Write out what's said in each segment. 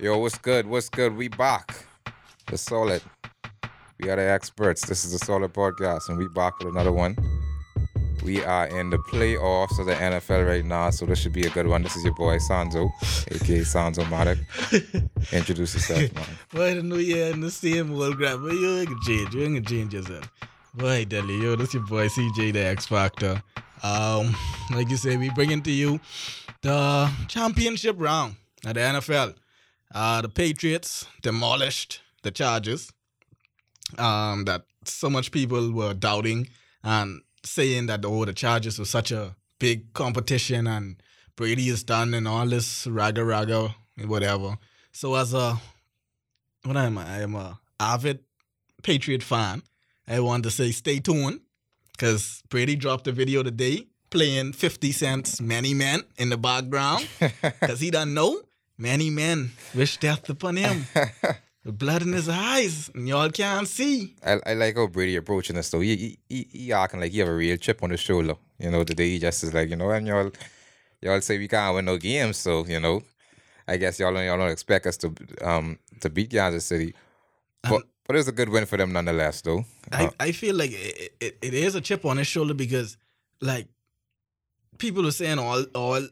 Yo, what's good? What's good? We back. The solid. We are the experts. This is the solid podcast, and we back with another one. We are in the playoffs of the NFL right now, so this should be a good one. This is your boy Sanzo, aka Sanzo Matic. Introduce yourself, man. Boy, the new year in the same old grab, but you ain't gonna change. You ain't gonna change yourself. Boy, Deli, yo, this your boy CJ, the X Factor. Um, like you say, we bringing to you the championship round at the NFL. Uh, the Patriots demolished the Chargers. Um, that so much people were doubting and saying that oh, the Chargers were such a big competition and Brady is done and all this raga raga whatever. So as a what am I? I am a avid Patriot fan. I want to say stay tuned because Brady dropped a video today playing 50 Cent's Many Men in the background because he don't know many men wish death upon him. The blood in his eyes, and y'all can't see. I, I like how Brady approaching this though. He, he, he, acting like he have a real chip on his shoulder. You know, today he just is like, you know, and y'all y'all say we can't win no games, so you know, I guess y'all don't y'all don't expect us to um to beat Kansas City. But but it was a good win for them nonetheless though. I, Uh, I feel like it, it, it is a chip on his shoulder because like people are saying all all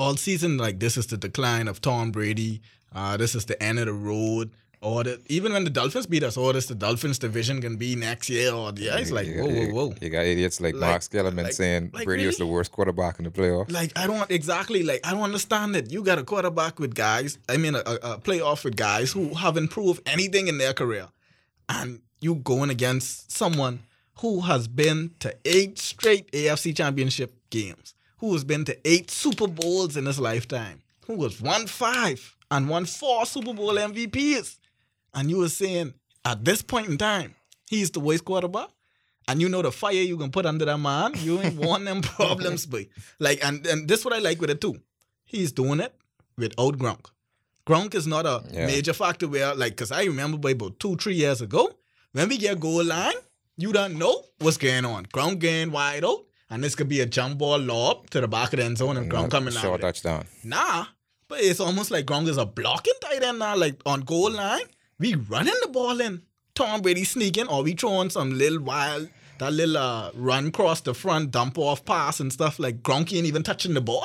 all season like this is the decline of Tom Brady. Uh, this is the end of the road. Or the, even when the Dolphins beat us, or this the Dolphins division can be next year. Or yeah, it's like whoa whoa whoa. You got idiots like, Like- Max Kellerman like- saying like Brady is the worst quarterback in the playoffs. Like I don't exactly like I don't understand it. You got a quarterback with guys. I mean, a, a a playoff with guys who haven't proved anything in their career, and you going against someone who has been to eight straight AFC Championship games, who has been to eight Super Bowls in his lifetime, who has won five and won four Super Bowl MVPs, and you were saying at this point in time he's the worst quarterback and you know the fire you can put under that man, you ain't want them problems, boy. Like, and and this what I like with it too. He's doing it without Gronk. Gronk is not a Yeah. major factor where, like, cause I remember boy, about two, three years ago, when we get goal line, you don't know what's going on. Gronk getting wide out, and this could be a jump ball lob to the back of the end zone, and Gronk coming out. Short with touchdown. Nah, but it's almost like Gronk is a blocking tight end now. Like on goal line, we running the ball in. Tom Brady sneaking, or we throwing some little wild, that little uh, run cross the front, dump off pass and stuff. Like Gronk ain't even touching the ball.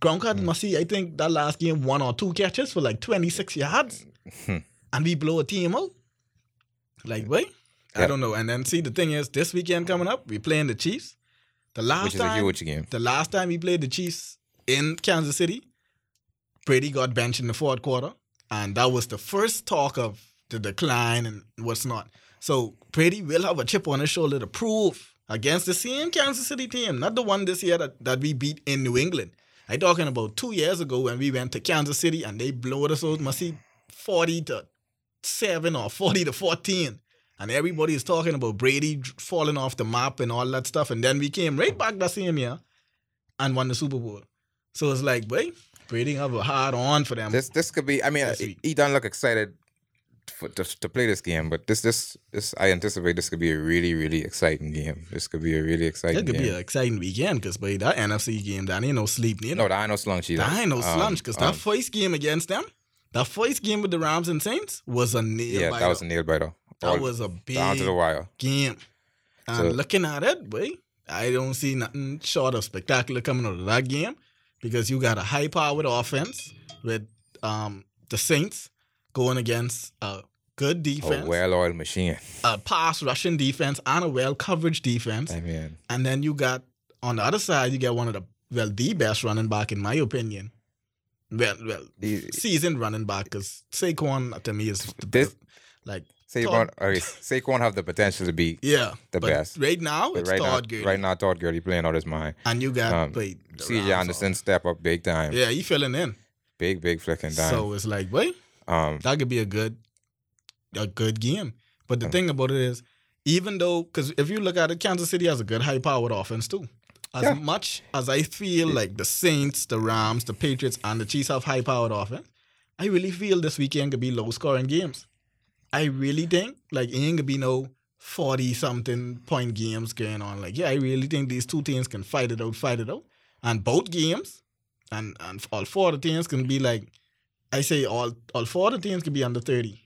Gronk had, must see, I think that last game, one or two catches for like 26 yards. and we blow a team out. Like, wait, I don't know. And then see, the thing is, this weekend coming up, we playing the Chiefs. The last Which is a time, huge game. the last time we played the Chiefs in Kansas City, Brady got benched in the fourth quarter, and that was the first talk of the decline and what's not. So Brady will have a chip on his shoulder to prove against the same Kansas City team, not the one this year that, that we beat in New England. I talking about two years ago when we went to Kansas City and they blowed us out, must see forty to seven or forty to fourteen. And everybody is talking about Brady falling off the map and all that stuff. And then we came right back that same year and won the Super Bowl. So it's like, boy, Brady have a hard on for them. This this could be. I mean, he, he don't look excited for, to, to play this game, but this this this I anticipate this could be a really really exciting game. This could be a really exciting It could game. be an exciting weekend because, boy, that NFC game, that ain't no sleep, neither. no, that ain't no slunch either. that ain't no Um, slunch because um, that first game against them, that first game with the Rams and Saints was a nail yeah, biter. that was a nail biter. That was a big down to the wire. game. And So- looking at it, boy, I don't see nothing short of spectacular coming out of that game because you got a high powered offense with um, the Saints going against a good defense, A well-oiled machine. a pass rushing defense, and a well coverage defense. I mean, And then you got on the other side, you get one of the well, the best running back in my opinion. Well, well, seasoned running back because Saquon to me is the This- best. Like, Saquon, Todd- okay, Saquon have the potential to be, yeah, The but best. Right now, but it's right Todd now, Gurley. right now, Todd Gurley playing out his mind. And you got Um, the C.J. Anderson step up big time. Yeah, he filling in. Big, big flicking time. So it's like, wait, um, that could be a good, a good game. But the Um, thing about it is, even though, because if you look at it, Kansas City has a good high-powered offense too. As Yeah. much as I feel like the Saints, the Rams, the Patriots, and the Chiefs have high-powered offense, I really feel this weekend could be low-scoring games. I really think like it ain't gonna be no forty something point games going on. Like, yeah, I really think these two teams can fight it out, fight it out. And both games, and and all four of the teams can be like I say all all four of the teams can be under thirty.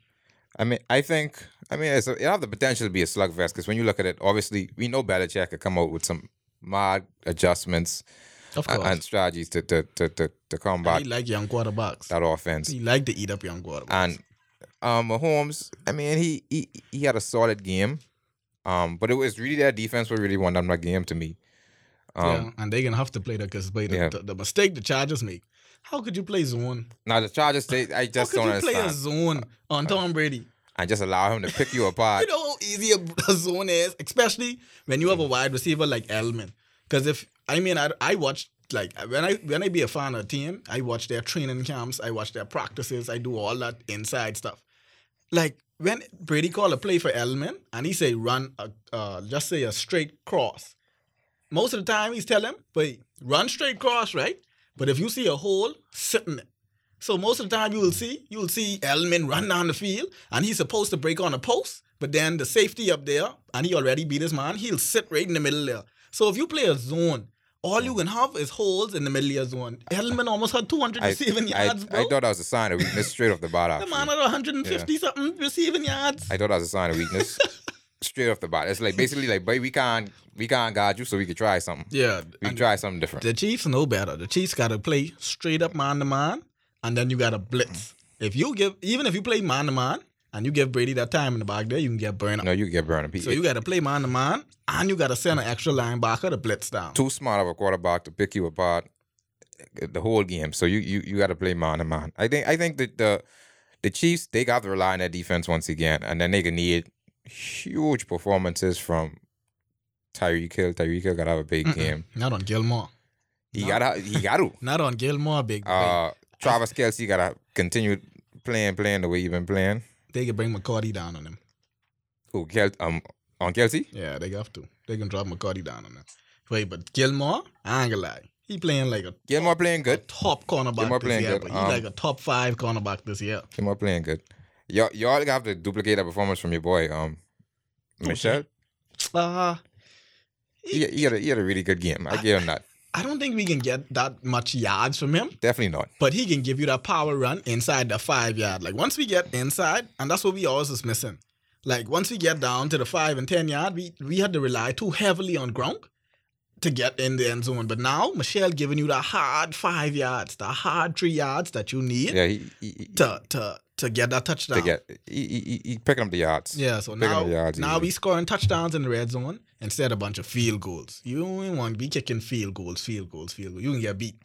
I mean, I think, I mean, it's a, it have the potential to be a slugfest because when you look at it, obviously, we know Belichick could come out with some mod adjustments Of and, and strategies to to to to, to he like young quarterbacks. that offense. He like to eat up young quarterbacks. And um, Mahomes, I mean, he he he had a solid game, um, but it was really their defense what really won that game to me. Um, yeah, and they gonna have to play that because the, Yeah. the, the mistake the Chargers make. How could you play zone? Now the Chargers, they, I just How don't could you play a zone on Tom Brady? and just allow him to pick you apart. You know how easy a, a zone is, especially when you have a wide receiver like Edelman. Because if I mean, I I watch like when I when I be a fan of a team, I watch their training camps, I watch their practices, I do all that inside stuff. Like when Brady called a play for Edelman and he say run a uh, just say a straight cross. Most of the time he's telling him, but run straight cross, right? But if you see a hole, sit in it. So most of the time you will see you will see Edelman run down the field and he's supposed to break on a post, but then the safety up there and he already beat his man, he'll sit right in the middle there. So if you play a zone, all you can have is holes in the middle of your zone. Edelman almost had 200 I, receiving I, yards, bro. I thought that was a sign of weakness straight off the bat. the man had 150 something receiving yards. I thought that was a sign of weakness straight off the bat. It's like basically like, boy, we can't we can't guard you, so we could try something. yeah, We can try something different. the Chiefs know better. The Chiefs got to play straight up man to man, and then you got to blitz. If you give, even if you play man to man, and you give Brady that time in the back there, you can get burned no, you can get burned. So you got to play man to man, and you got to send an extra linebacker to blitz down. too smart of a quarterback to pick you apart the whole game. So you you, you got to play man to man. I think I think that the the Chiefs they got to rely on their defense once again, and then they gonna need huge performances from Tyreek Hill. Tyreek Hill got to have a big game. Not on Gilmore. He got to he got to. Not on Gilmore, big. Uh, Travis Kelce got to continue playing playing the way he been playing. They can bring McCourty down on him. Who Kel um on Kelce? Yeah, they have to. They can drop McCourty down on him. Wait, but Gilmore, I ain't gonna lie. He playing like a Gilmore playing good. top cornerback Gilmore this playing year, good. but he Um, like a top five cornerback this year. Gilmore playing good. Y'all y'all have to duplicate that performance from your boy um Michel. Uh, He, he, had a, he had a really good game. I give him that. I don't think we can get that much yards from him, Definitely not. but he can give you that power run inside the five yard. Like once we get inside, and that's what we always is missing. Like once we get down to the five and ten yard, we we had to rely too heavily on Gronk to get in the end zone. But now Michel giving you the hard five yards, the hard three yards that you need Yeah, he, he, to to to get that touchdown. to get he, he, picking up the yards. Yeah, so Picking now, yards now we scoring touchdowns in the red zone instead of a bunch of field goals. You don't want to be kicking field goals, field goals, field goals. You can get beat.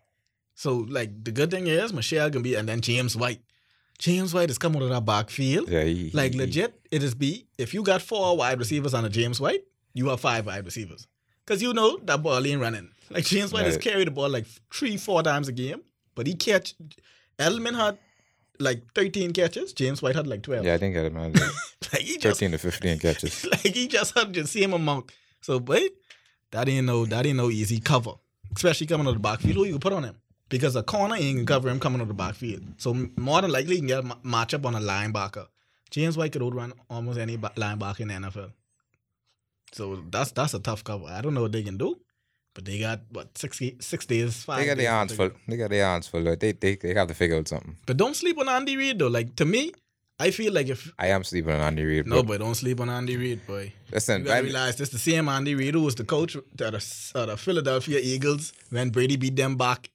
So like the good thing is Michel can be, and then James White. James White is coming out of that backfield. Yeah, he, Like legit, it is be if you got four wide receivers on a James White, you have five wide receivers. Cause you know that ball ain't running. Like James White has carried the ball like three, four times a game, but he catch. Edelman had like 13 catches. James White had like 12. Yeah, I think I had man, Like he just thirteen to fifteen catches. like he just had the same amount. So, but that ain't no that ain't no easy cover, especially coming out of the backfield. Who you put on him? Because a corner ain't gonna cover him coming out of the backfield. So more than likely, you can get a matchup on a linebacker. James White could outrun almost any linebacker in the NFL. So that's that's a tough cover. I don't know what they can do, but they got what six six days, five. They got their hands full. They got their hands full. They they they have to figure out something. But don't sleep on Andy Reid though. Like to me, I feel like if I am sleeping on Andy Reid. no, but don't sleep on Andy Reid, boy. listen, You I- realize this the same Andy Reid who was the coach of the, the Philadelphia Eagles when Brady beat them back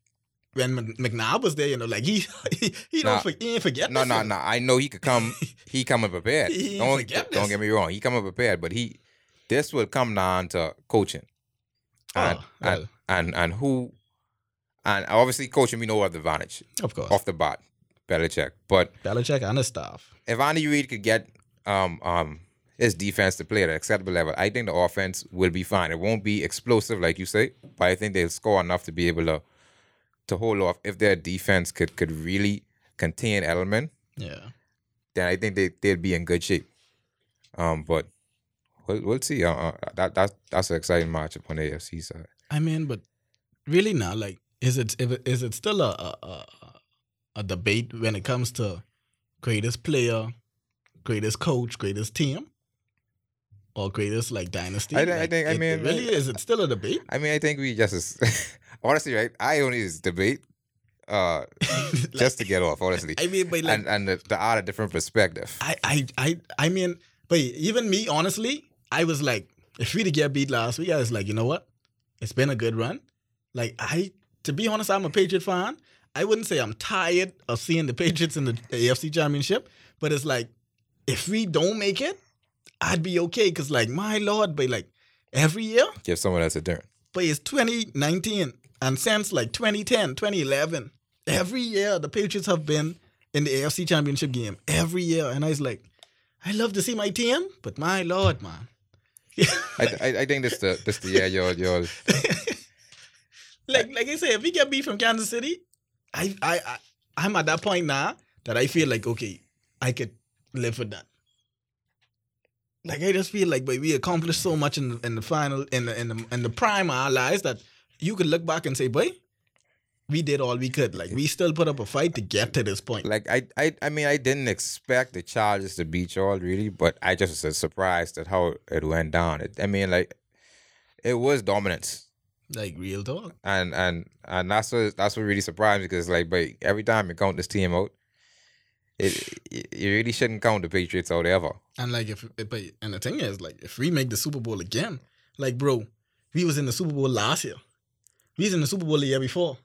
when McNabb was there. You know, like he he, he don't for, he ain't forget. no, no, no. I know he could come. He coming prepared. He ain't don't don't get me wrong. He coming prepared, but he this will come down to coaching. And, Oh, well. and and and who and obviously coaching we know have the advantage Of course, off the bat, Belichick. But Belichick and his staff. if Andy Reid could get um um his defense to play at an acceptable level, I think the offense will be fine. It won't be explosive like you say, but I think they'll score enough to be able to to hold off. If their defense could could really contain Edelman, Yeah, then I think they they'd be in good shape. Um, but we'll we'll see. Uh, uh, that that's that's an exciting matchup on the AFC side. I mean, but really now, like, is it it- is it still a a, a debate when it comes to greatest player, greatest coach, greatest team, or greatest like dynasty? I thi- I Like, think- I mean, it really is it still a debate? I mean, I think we just honestly, right? I only just debate uh, just to get off, honestly. I mean, but like, and and the, the odd a different perspective. I, I, I, I mean, but even me, honestly, I was like, if we did get beat last week, I was like, you know what? It's been a good run. Like I, to be honest, I'm a Patriot fan. I wouldn't say I'm tired of seeing the Patriots in the AFC Championship, but it's like, if we don't make it, I'd be okay. Cause like, my lord, but like every year, Give someone else a turn. but it's 2019 and since like 2010, 2011, every year the Patriots have been in the AFC Championship game every year, and I was like, I love to see my team, but my lord, man, I, I, I think this the this the year you'll you'll like like I say, if we get beat from Kansas City, I I, I I'm at that point now that I feel like okay, I could live with that. Like I just feel like, but we accomplished so much in the, in the final in the in the in the prime of our lives that you could look back and say, boy, we did all we could. Like we still put up a fight to get to this point. like I, I I mean I didn't expect the Chargers to beat y'all really, but I just was surprised at how it went down. It, I mean like it was dominance. Like real talk. And and and that's what that's what really surprised me because like but every time you count this team out, it, it you really shouldn't count the Patriots out ever. And like if but and the thing is, like if we make the Super Bowl again, like bro, we was in the Super Bowl last year. We was in the Super Bowl the year before.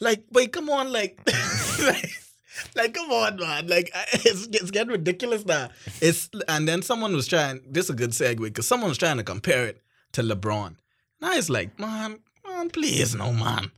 Like, wait, come on, like, like, like, come on, man. Like, it's, it's getting ridiculous now. It's and then someone was trying. This is a good segue because someone was trying to compare it to LeBron. And I was like, man, man, please, no, man,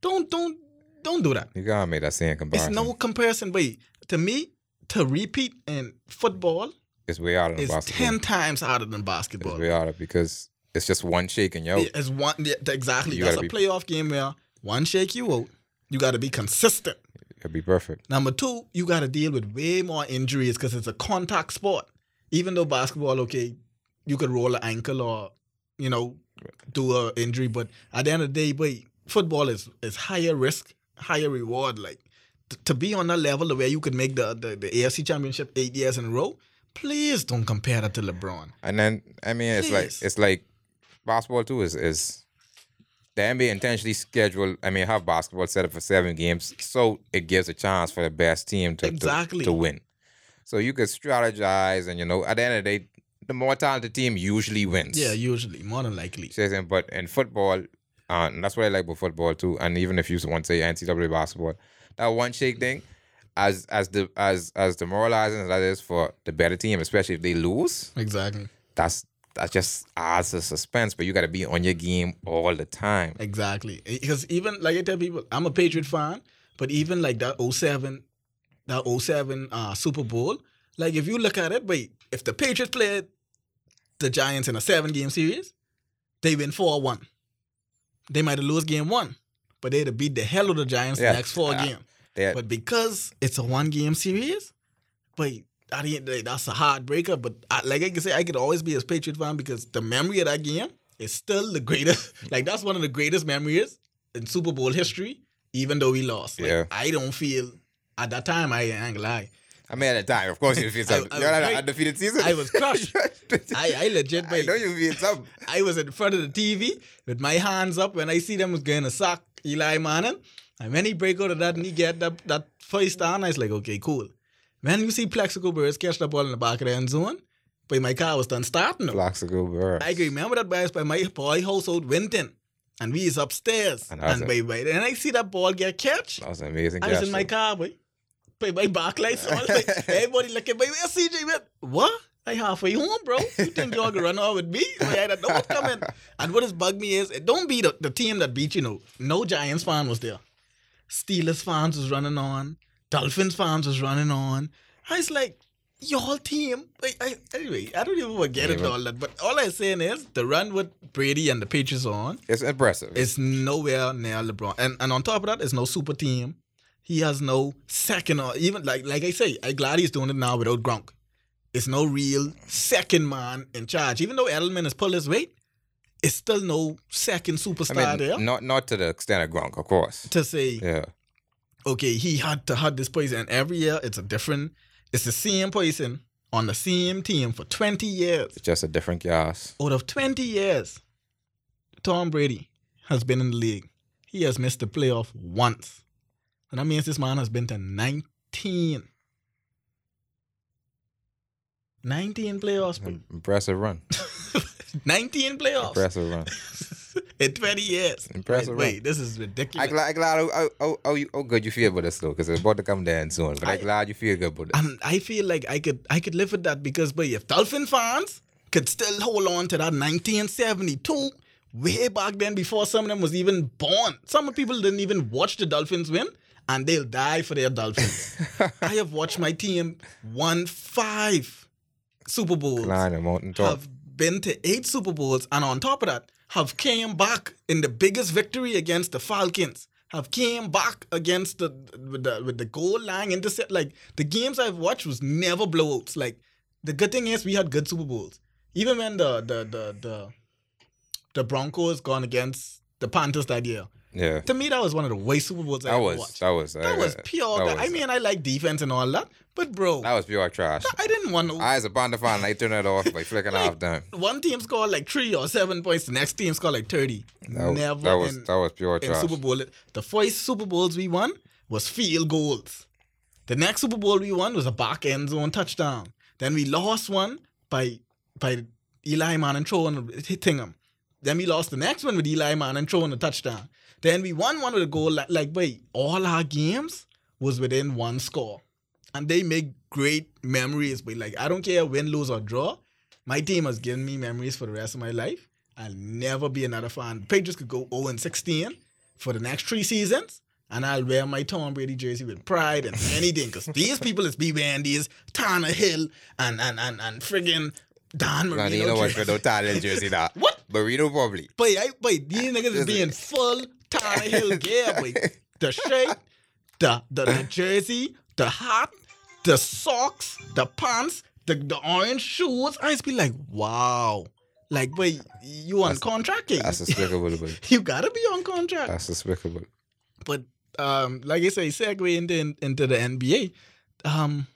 don't, don't, don't do that. You gotta make that same comparison. It's no comparison. Wait, to me, to repeat in football it's way out of is basketball. ten times harder than basketball. It's way out of because it's just one shake and yo. It- It's one yeah, exactly. You That's a be- playoff game where one shake you out. You got to be consistent. It'd be perfect. Number two, you got to deal with way more injuries because it's a contact sport. Even though basketball, okay, you could roll an ankle or you know do a injury, but at the end of the day, boy, football is is higher risk, higher reward. Like t- to be on that level where you could make the, the the AFC Championship eight years in a row. Please don't compare that to LeBron. And then I mean it's like it's like basketball too is is the NBA intentionally schedule I mean have basketball set up for seven games so it gives a chance for the best team to to- Exactly. to, win. So you could strategize and you know at the end of the day the more talented team usually wins. Yeah, usually more than likely. See what I'm saying? But in football, uh, and that's what I like about football too. And even if you want to say NCAA basketball, that one shake thing, as as the as as demoralizing as that is for the better team, especially if they lose, Exactly. that's that just adds to suspense. But you got to be on your game all the time. Exactly. Because even like I tell people, I'm a Patriot fan, but even like that 07, that 07 uh, Super Bowl, like if you look at it, wait, if the Patriots played the Giants in a seven game series, they win 4 1. They might have lost game one, but they'd have beat the hell out of the Giants Yeah. the next four Uh, games. But because it's a one game series, but at the end the day, that's a heartbreaker. But I, like I can say, I could always be a Patriot fan because the memory of that game is still the greatest. like that's one of the greatest memories in Super Bowl history, even though we lost. Like, Yeah. I don't feel at that time. I ain't gonna lie. I mean, at the time, of course, you feel something. You're not an undefeated season. I was crushed. I, I legit, I know you feel something. I was in front of the TV with my hands up when I see them was going to sack Eli Manning. And when he break out of that and he get that, that first down, I was like, okay, cool. When you see Plaxico Burress catch the ball in the back of the end zone, but my car was done starting. though. Plaxico Burr. I can remember that bias by my boy household Winton. And we is upstairs. And And, by, by, and I see that ball get catch. That was an amazing I was in my car, boy. By my back lights on. Like, everybody looking, boy, where's CJ? Man? What? I halfway home, bro. You think you're gonna run off with me? Boy, I don't know what's coming. And what has bugged me is it don't be the, the team that beat you know. No Giants fan was there. Steelers fans was running on. Dolphins fans was running on. I was like, your team. Like, I, anyway, I don't even want to get Yeah, into all that. But all I'm saying is the run with Brady and the Patriots on It's impressive. it's nowhere near LeBron. And and on top of that, it's no super team. He has no second or even like like I say, I'm glad he's doing it now without Gronk. It's no real second man in charge. Even though Edelman has pulled his weight, it's still no second I superstar there not not to the extent of Gronk, of course. to say, Yeah. Okay, he had to have this person. And every year it's a different, it's the same person on the same team for 20 years. It's just a different gas. Out of 20 years, Tom Brady has been in the league. He has missed the playoff once. And that means this man has been to 19. 19 playoffs. Impressive run. 19 playoffs Impressive run. in 20 years. Impressive Wait, wait, this is I ridiculous. glad, I glad how, how, how, you, how good you feel about this though, because it's about to come down soon. But I, I- glad you feel good about it. I feel like I could I could live with that because but if Dolphin fans could still hold on to that 1972 way back then before some of them was even born. Some people didn't even watch the Dolphins win and they'll die for their Dolphins. I have watched my team won five Super Bowls. Climb the mountain top. have been to eight Super Bowls, and on top of that, have came back in the biggest victory against the Falcons. Have came back against the with the with the goal line intercept. Like the games I've watched was never blowouts. Like the good thing is we had good Super Bowls. Even when the the the the, the Broncos gone against the Panthers that year. Yeah. To me, that was one of the worst Super Bowls I That ever was, watched. that was, That was uh, pure. that God. I mean, I like defense and all that, but bro, that was pure trash. I didn't want to. I, as a Panther fan, I turned it off by flicking off them. one team scored like three or seven points. The next team scored like thirty. That, was- Never that was, in, that was pure trash. Super Bowl. The first Super Bowls we won was field goals. The next Super Bowl we won was a back end zone touchdown. Then we lost one by by Eli Manning throwing hitting him. Then we lost the next one with Eli Manning throwing a touchdown. Then we won one with a goal. Like, like wait, all our games was within one score, and they make great memories. But like, I don't care win, lose or draw. My team has given me memories for the rest of my life. I'll never be another fan. Patriots could go 0 and 16 for the next three seasons, and I'll wear my Tom Brady jersey with pride and anything. Because these people is be wearing these Tannehill and and and and friggin' Dan Marino. Man, you know what? no jersey that. What? Marino probably. But I, but these niggas is being full Tannehill gear, boy. The shirt, the, the the jersey, the hat, the socks, the pants, the the orange shoes. I just be like, wow. Like, boy, you on contract? eh? That's despicable. you gotta be on contract. That's despicable. But um, like I say, segue into into the NBA. Um,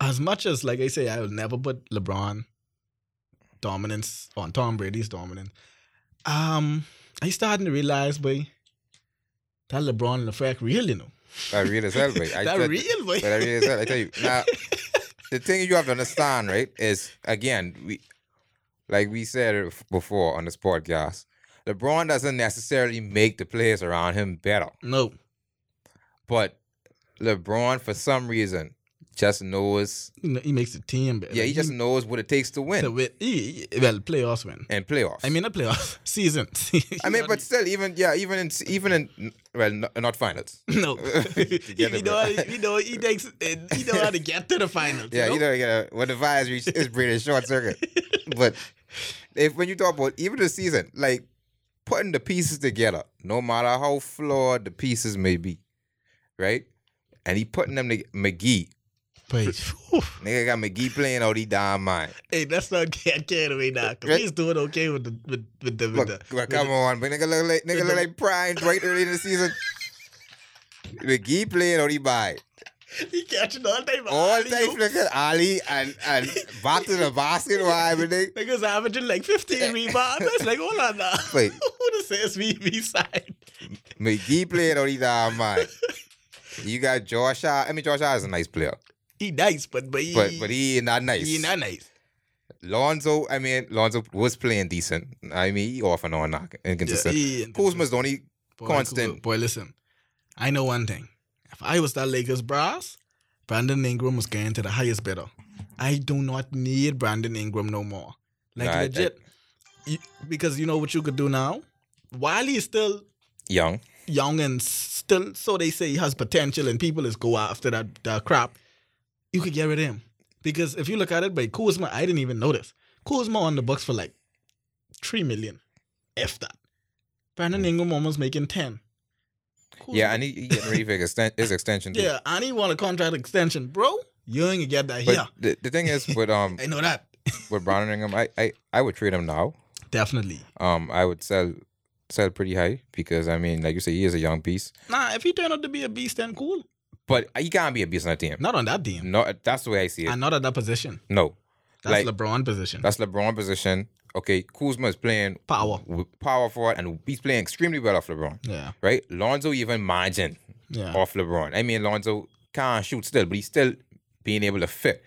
as much as like I say, I will never put LeBron dominance on Tom Brady's dominance. Um, I starting to realize, boy, that LeBron and the fact real, you know. That real as hell, boy. I that said- real, boy. But that real as hell. I tell you. Now, the thing you have to understand, right, is again, we like we said before on this podcast, LeBron doesn't necessarily make the players around him better. no, But LeBron, for some reason, just knows. you know, he makes the team better. Yeah, he just knows what it takes to to win. He, he- well, playoffs win. and playoffs. I mean, not playoffs, season. I mean, but still, even yeah, even in even in well, not, not finals. No, he, it, know, how- know he takes eh, he know how to get to the finals. Yeah, you know, you know? when the virus reach, it's pretty short circuit. but if when you talk about even the season, like putting the pieces together, no matter how flawed the pieces may be, right? And he putting them to McGee. But whew, Nigga got McGee playing out he damn mind. hey, that's not get carried away now. Cause Right. he's doing okay with the with, with the with Look, the. well, with come the- on, but nigga look like nigga look like prime right early in the season. McGee playing out he by. He catching all time. All alley-oop. time flicker Ali and and back to the basket or everything. Niggas averaging like 15 eh. rebounds. It's like, hold on now. Wait. Who the says we we side? McGee playing out he damn mind. You got Josh Hart. I mean, Josh Hart is a nice player, He nice, but but he but but he not nice. he not nice. Lonzo, I mean, Lonzo was playing decent. I mean, he off and on, not inconsistent. he Kuzma's the only Boy, constant. Boy, listen. I know one thing. If I was that Lakers brass, Brandon Ingram was getting to the highest bidder. I do not need Brandon Ingram no more. Like Nah, I- legit. Because you know what you could do now? While he's still young. young and still so they say he has potential and people is go after that, that crap, you could get rid of him. Because if you look at it, by Kuzma, I didn't even notice. Kuzma on the books for like three million. If that. Brandon Ingram almost making ten. Kuzma- Yeah, and he, he getting ready for his extension. Too. yeah, and he want a contract extension, bro. You ain't gonna get that But here. the, the thing is with um I know that. with Brandon Ingram, I, I I would trade him now. Definitely. Um, I would sell sell pretty high because I mean, like you say, he is a young beast. Nah, if he turned out to be a beast, then cool. But he can't be a beast on that team. Not on that team. No, that's the way I see it. And not at that position. No, That's Like- LeBron position. that's LeBron position. Okay, Kuzma is playing Power. power forward, and he's playing extremely well off LeBron. Yeah. Right, Lonzo even margin Yeah. off LeBron. I mean, Lonzo can't shoot still, but he's still being able to fit.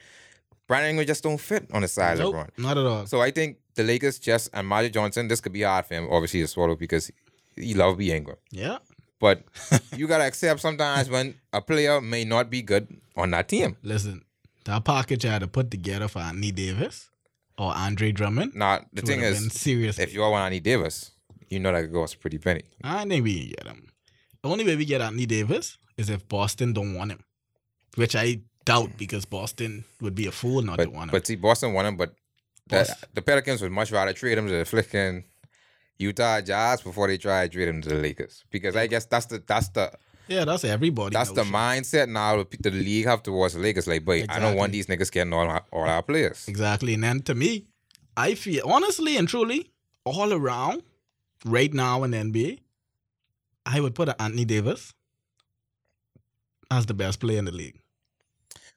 Brandon Ingram just don't fit on the side Nope, of LeBron. not at all. So I think the Lakers just and Magic Johnson, this could be hard for him, obviously to swallow because he love B Ingram. Yeah. But you gotta accept sometimes when a player may not be good on that team. Listen, that package I had to put together for Anthony Davis or Andre Drummond. Now the thing is, serious. if you all want Anthony Davis, you know that could cost a pretty penny. I think we can get him. The only way we get Anthony Davis is if Boston don't want him, which I doubt because Boston would be a fool not to want him. but see, Boston want him, but the, the Pelicans would much rather trade him to the flicking Utah Jazz before they try to trade him to the Lakers. Because I guess that's the that's the yeah, that's everybody. that's the mindset now the league have towards the Lakers. Like, boy, I don't want these niggas getting all our, all our players. Exactly. And then to me, I feel honestly and truly, all around, right now in the NBA, I would put Anthony Davis as the best player in the league.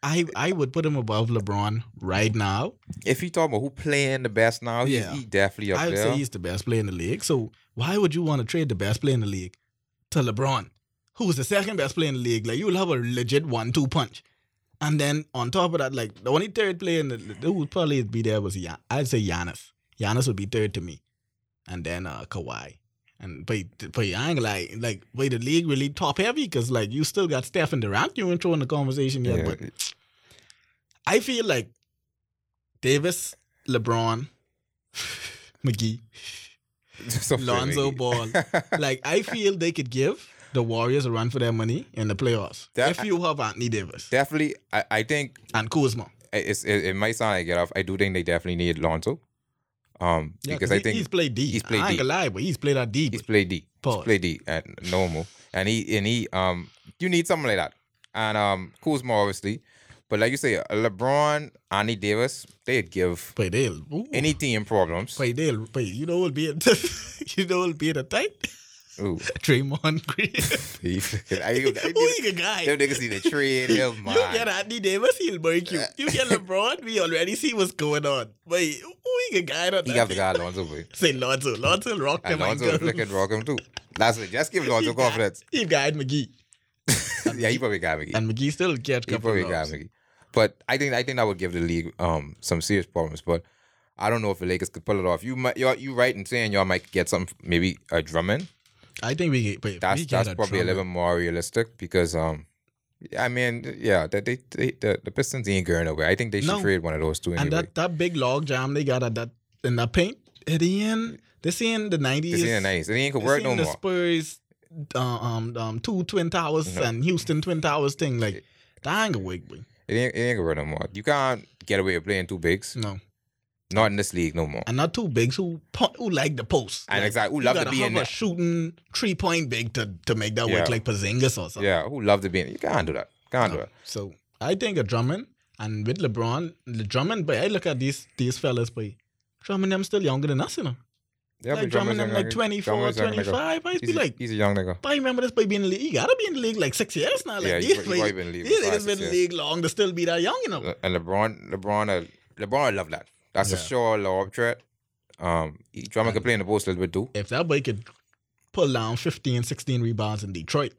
I I would put him above LeBron right now. If you talk about who playing the best now, he, Yeah. he definitely up I would there. say he's the best player in the league. So why would you want to trade the best player in the league to LeBron, who's the second best player in the league? Like you'll have a legit one-two punch. And then on top of that, like the only third player in the, who would probably be there was Gian, I'd say Giannis. Giannis would be third to me, and then uh Kawhi. And but but I ain't gonna like wait, the league really top heavy because like you still got Steph and Durant you ain't throwing the conversation yet. Yeah. But I feel like Davis, LeBron, McGee, So Lonzo. Ball. like I feel they could give the Warriors a run for their money in the playoffs That- if you have Anthony Davis definitely, I, I think and Kuzma. it's, it, it might sound like get off. I do think they definitely need Lonzo. Um, Yeah, because 'cause I think he's played D. he's played I ain't D. gonna lie, but he's played that D. he's played D. Pause. He's played D at normal, and he and he um you need something like that, and um Kuzma obviously, but like you say, LeBron, Anthony Davis, they'd give But they'll any team problems. but they'll but you know what'll be at you know what'll be at the tight? Ooh, Draymond Green. he freaking- I, I, Who the guy? them niggas need to trade him, You get Anthony Davis, he'll break you. You get LeBron, we already see what's going on. Wait, who he the guy that He got the guy Lonzo, boy. Say Lonzo. Lonzo rock them. Lonzo flicking rock him too. That's it. Just give Lonzo confidence. He got McGee. yeah, he probably got McGee. And McGee still catch He probably got McGee. But I think I think that would give the league um some serious problems. But I don't know if the Lakers could pull it off. You might you're you right in saying y'all might get some maybe a Drummond. I think we get, wait, That's we get that's probably a little more realistic because um I mean yeah they, they, they the, the Pistons ain't going nowhere. I think they should No. trade one of those two anyway. And that, that big log jam they got at that in that paint at the end. This in the nineties. This in the nineties. It ain't gonna work no the more. Spurs, uh, um, um, two twin towers No. and Houston twin towers thing. Like that ain't gonna work, boy. It ain't, it ain't gonna work no more. You can't get away with playing two bigs. No, Not in this league no more. and not too bigs who who like the post. And Like, exactly, who love to be in there. shooting three point big to to make that Yeah. work like Porzingis or something. Yeah, who love to be in You can't do that. Can't do No. it. So I think a Drummond and with LeBron, the Drummond, but I look at these these fellas, but Drummond them still younger than us, you know. Yeah, like Drummond them like 24, Drummond's a 25. I used to He's be a, like, he's a young nigga. but I remember this boy being in the league. He gotta be in the league like six years now. Like yeah, he's, he's probably been in the league. five, niggas been in the league long to still be that young, you know. And LeBron, LeBron, uh, LeBron love that. That's a Yeah. sure lob threat. Um, Drummond can play in the post a little bit too. If that boy could pull down 15, 16 rebounds in Detroit,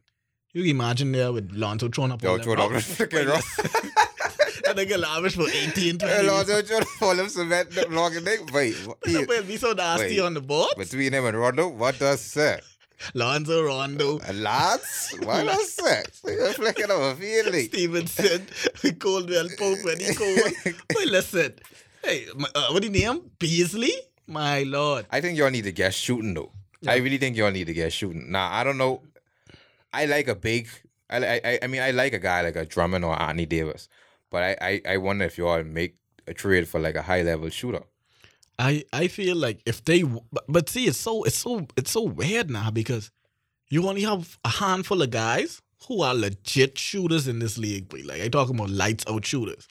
you can imagine there with Lonzo throwing up Yo, all them throw it up. rocks. Freaking rock. That nigga lavish for 18, 20. Hey, Lonzo trying to fall him cement the long and neck. Wait, That boy be so nasty Wait. on the board. between him and Rondo, what does say? Lonzo Rondo. What does that say? Nigga flicking over feeling. Stephenson, Caldwell-Pope when he cold. But listen, hey, uh, what do you name? Beasley? My lord. I think y'all need to get shooting though. I really think y'all need to get shooting. Now I don't know. I like a big. I I I- mean I like a guy like a Drummond or Anthony Davis, but I I, I wonder if y'all make a trade for like a high level shooter. I I feel like if they, but, but see, it's so it's so it's so weird now because you only have a handful of guys who are legit shooters in this league. But like I talking about lights out shooters,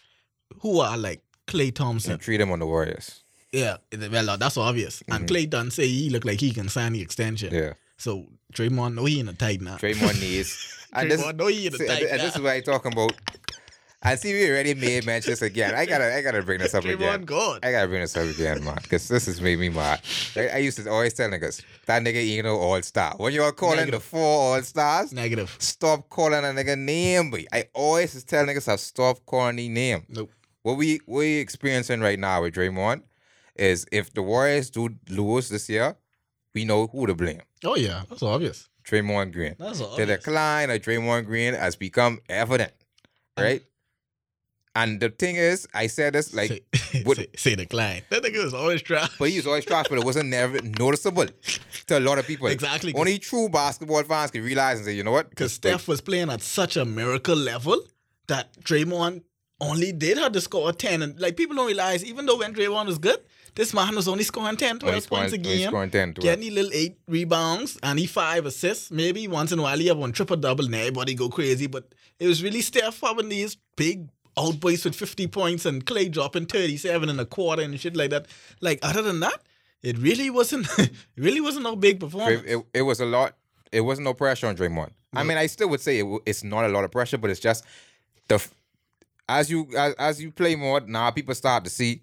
who are like Klay Thompson. Treat him on the Warriors. Yeah, well that's obvious. And Klay done say he look like he can sign the extension. Mm-hmm. Yeah, So Draymond know he in a tight now. Draymond needs. and this, Draymond know he in a tight and, and this is what I talking about. I see, we already made mention again. I gotta, I gotta bring this up again. Draymond again. God. I gotta bring this up again, man, because this has made me mad. Like, I used to always tell niggas that nigga ain't no all star. When you all calling the four all stars, Negative. stop calling a nigga name. Boy. I always tell niggas I stop calling the name. Nope. What we we experiencing right now with Draymond is if the Warriors do lose this year, we know who to blame. Oh yeah, that's obvious. Draymond Green. That's The obvious. decline of Draymond Green has become evident, right? And the thing is, I said this like, say, what- say, say decline. That nigga was always trash. but he was always trash, but it wasn't never noticeable to a lot of people. Exactly. Only true basketball fans can realize and say, you know what? Because Like, Steph was playing at such a miracle level that Draymond only did have to score 10. And like people don't realize, even though when Draymond was good, this man was only scoring 10, 12 only scoring, points a only game. scoring 10 to Getting a little eight rebounds and he five assists. Maybe once in a while he have one triple double and everybody go crazy. But it was really Steph having these big outbursts with 50 points and Klay dropping 37 and a quarter and shit like that. Like other than that, it really wasn't it really wasn't no big performance. It, it, it was a lot. It wasn't no pressure on Draymond. I mean, I still would say it, it's not a lot of pressure, but it's just the as you as, as you play more now, people start to see,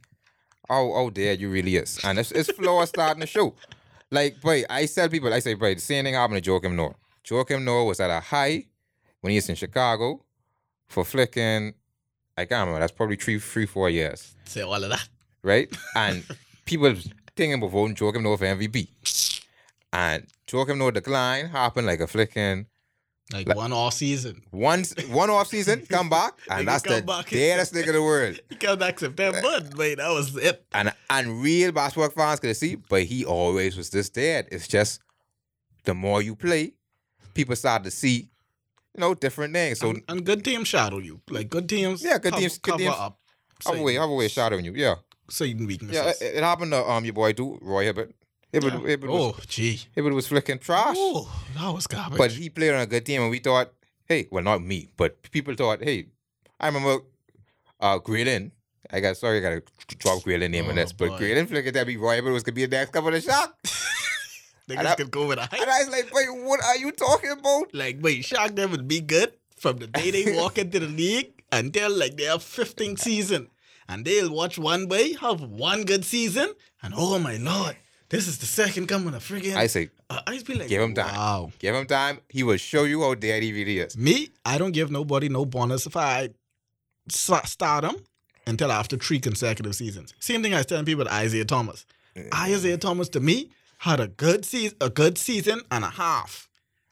oh oh, there you really is, and it's, it's floor starting to show. Like, boy, I tell people, I say, boy, the same thing happened to Joakim Noah. Joakim Noah was at a high when he was in Chicago for flicking. I can't remember. That's probably three, three, four years, Say all of that. right? And people thinking about voting Joakim Noah for MVP. And Joakim Noah decline happened like a flicking Like, one off season. one one off season, come back, and that's come the back. deadest nigga in the world. He came back September, but wait, that was it. And and real basketball fans could see, but he always was this dead. It's just the more you play, people start to see, you know, different things. So and, and good teams shadow you. Like good teams, Yeah, good cover, teams- good cover teams up have a way, have a way shadowing you. Yeah, certain weaknesses. yeah. It, it happened to um your boy too, Roy Hibbert. Hibbert, Yeah. Hibbert, was, oh, gee. Hibbert was flicking trash, Oh, that was garbage. but he played on a good team, and we thought, hey, well, not me, but people thought, hey, I remember uh Graylin. I got sorry, I gotta drop Graylin name on Oh, this, but boy. Graylin flicking that be Roy Hibbert was gonna be the next couple of shot. Niggas could go with a And. I was like, wait, what are you talking about? Like, wait, Shaq them would be good from the day they walk into the league until like their 15th season. And they'll watch one way, have one good season, and oh my lord, this is the second coming of friggin' I say, I I just be like, Give him time. Wow. give him time. He will show you how dead he really is. Me, I don't give nobody no bonus if I s- start them until after three consecutive seasons. Same thing I was telling people with Isaiah Thomas. Mm. Isaiah Thomas to me had a good season, a good season and a half.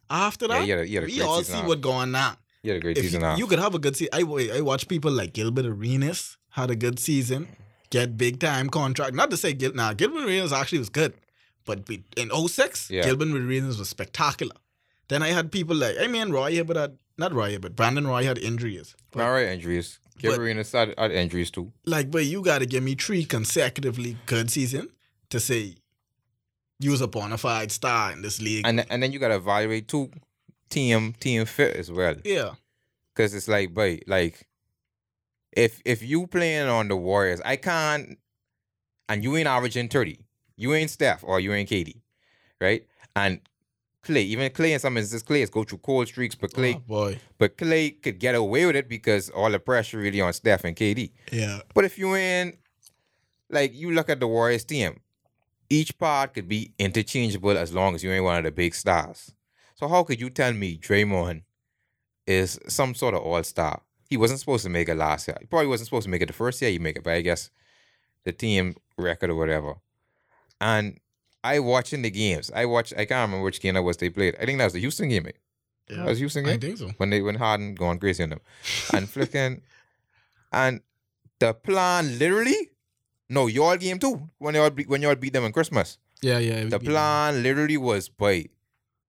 After Yeah, that, he had a- had a we all see what's going on. He had a great If season you, now. you could have a good season. I I watch people like Gilbert Arenas had a good season, get big time contract. Not to say Gil, nah, Gilbert Arenas actually was good, but be- in 06, Yeah. Gilbert Arenas was spectacular. Then I had people like I mean Roy Hibbert had not Roy Hibbert, Brandon Roy had injuries. But, All right, injuries. But- Arenas had, had injuries too. like, but you got to give me three consecutively good season to say you was a bona fide star in this league. And and then you gotta evaluate too team team fit as well. yeah, Cause it's like, boy, like if if you playing on the Warriors, I can't and you ain't averaging 30. You ain't Steph or you ain't KD. Right? And Klay, even Klay in some instances, Klay has go through cold streaks, but Klay oh, boy, but Klay could get away with it because all the pressure really on Steph and KD. yeah, But if you in, like, you look at the Warriors team, each part could be interchangeable as long as you ain't one of the big stars. So how could you tell me Draymond is some sort of all star? He wasn't supposed to make it last year. He probably wasn't supposed to make it the first year you make it, but I guess the team record or whatever. And I watching the games. I watch. I can't remember which game that was they played. I think that was the Houston game. Mate. yeah. That was Houston game I think so. when they when Harden going crazy on them and flicking and the plan literally no y'all game too when y'all beat, when y'all beat them on Christmas Yeah, yeah. the plan literally was by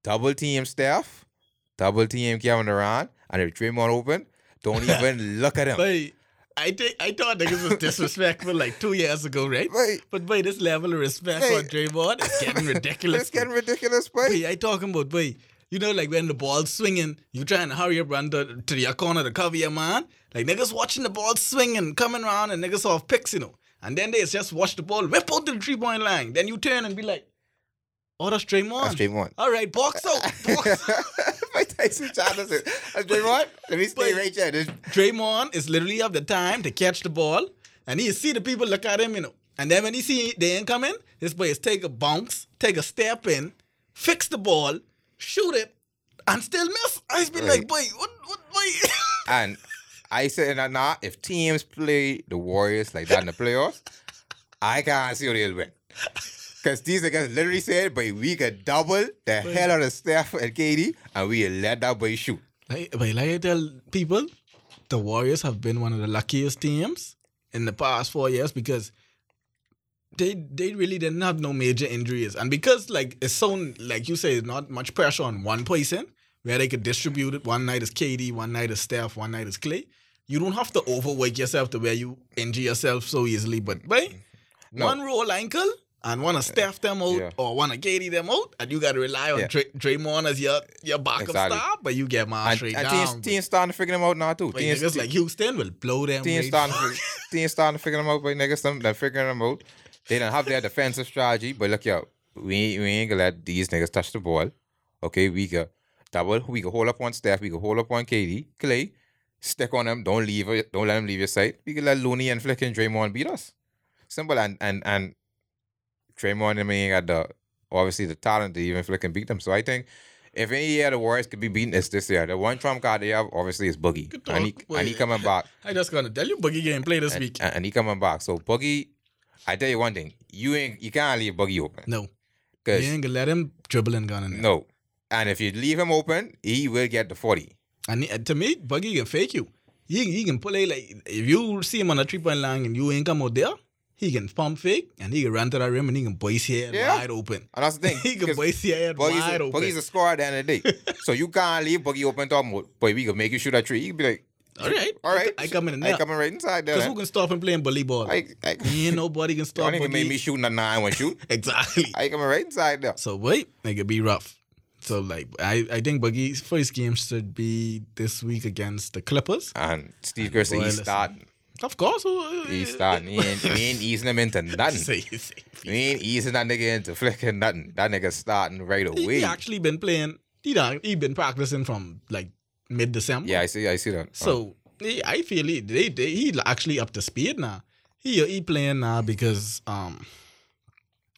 double team Steph double team Kevin Durant and if Draymond open don't even look at him But I think I thought niggas was disrespectful like two years ago, right? Wait, But boy, this level of respect Hey. for Draymond is getting ridiculous. it's getting ridiculous boy. Boy, I talking about boy. You know, like when the ball's swinging, you trying to hurry up, run to, to your corner to cover your man. Like niggas watching the ball swinging, coming around, and niggas off picks, you know. And then they just watch the ball whip out to the three point line. Then you turn and be like, Oh, that's Draymond. That's Draymond. All right, box out. Box. Mike Tyson Chandler said, "That's Draymond. Let me stay right there. This- Draymond is literally have the time to catch the ball, and he see the people look at him, you know. And then when he see they ain't coming, this boy is take a bounce, take a step in, fix the ball, shoot it, and still miss. I just be Right. like, boy, what, what, boy? And I said, nah, nah, if teams play the Warriors like that in the playoffs, I can't see how they'll win. Because these niggas literally said, but we could double the hell out of Steph and KD, and we let that boy shoot. like, but like I tell people, the Warriors have been one of the luckiest teams in the past four years because they they really didn't have no major injuries, and because like it's so like you say, it's not much pressure on one person where they could distribute it. One night is KD, one night is Steph, one night is Klay. You don't have to overwork yourself to where you injure yourself so easily. But boy, No. one roll ankle and wanna Steph them out Yeah. or wanna KD them out, and you gotta rely on Yeah. Dray- Draymond as your your backup Exactly. star, but you get my straight and down. teams, teams starting to figure them out now, too. But Teams, niggas like Houston will blow them. teams, starting, to, teams starting to figure them out, but niggas, them, they're figuring them out. They don't have their defensive strategy, but look, yo, we, ain't- we ain't gonna let these niggas touch the ball. Okay, we can double, we can hold up on Steph, we can hold up on KD, Klay, stick on them, don't leave it, don't let them leave your sight. We can let Looney and Flick and Draymond beat us. Simple and and and Draymond and mean, got the obviously the talent to even Flick and beat them. So I think if any year the Warriors could be beaten, it's this year. The one trump card they have obviously is Boogie, Good and he and he coming back I just gonna tell you, Boogie game play this and, week. and, he coming back. So Boogie, I tell you one thing, you ain't you can't leave Boogie open. No, because you ain't gonna let him dribble and gun in there. no. And if you leave him open, he will get the 40. And to me, Boogie can fake you. He, he can play like if you see him on a three point line and you ain't come out there, he can pump fake and he can run to that rim and he can boys your head Yeah. wide open. And that's the thing. he can boys your head Boogie's, wide a, open. Boogie's a scorer at the end of the day. so you can't leave Boogie open top mode. Boy, we can make you shoot a tree. You can be like, all right, all right. I come in and I there. coming right inside there. Because who can stop him playing bully ball? I, I, ain't nobody can stop even make me shoot a nine one shoot. exactly. I coming right inside there. So wait, it be rough. So like I, I think Boogie's first game should be this week against the Clippers. And Steve Kerr said Boy, he's starting. Of course. uh, He's starting. He ain't, he ain't easing him into nothing. Say, ain't easing that nigga into flicking nothing. That nigga starting right away. he actually been playing. He done, he been practicing from like mid December. Yeah, I see. I see that. So he, I feel he they, they he actually up to speed now. He he playing now because um,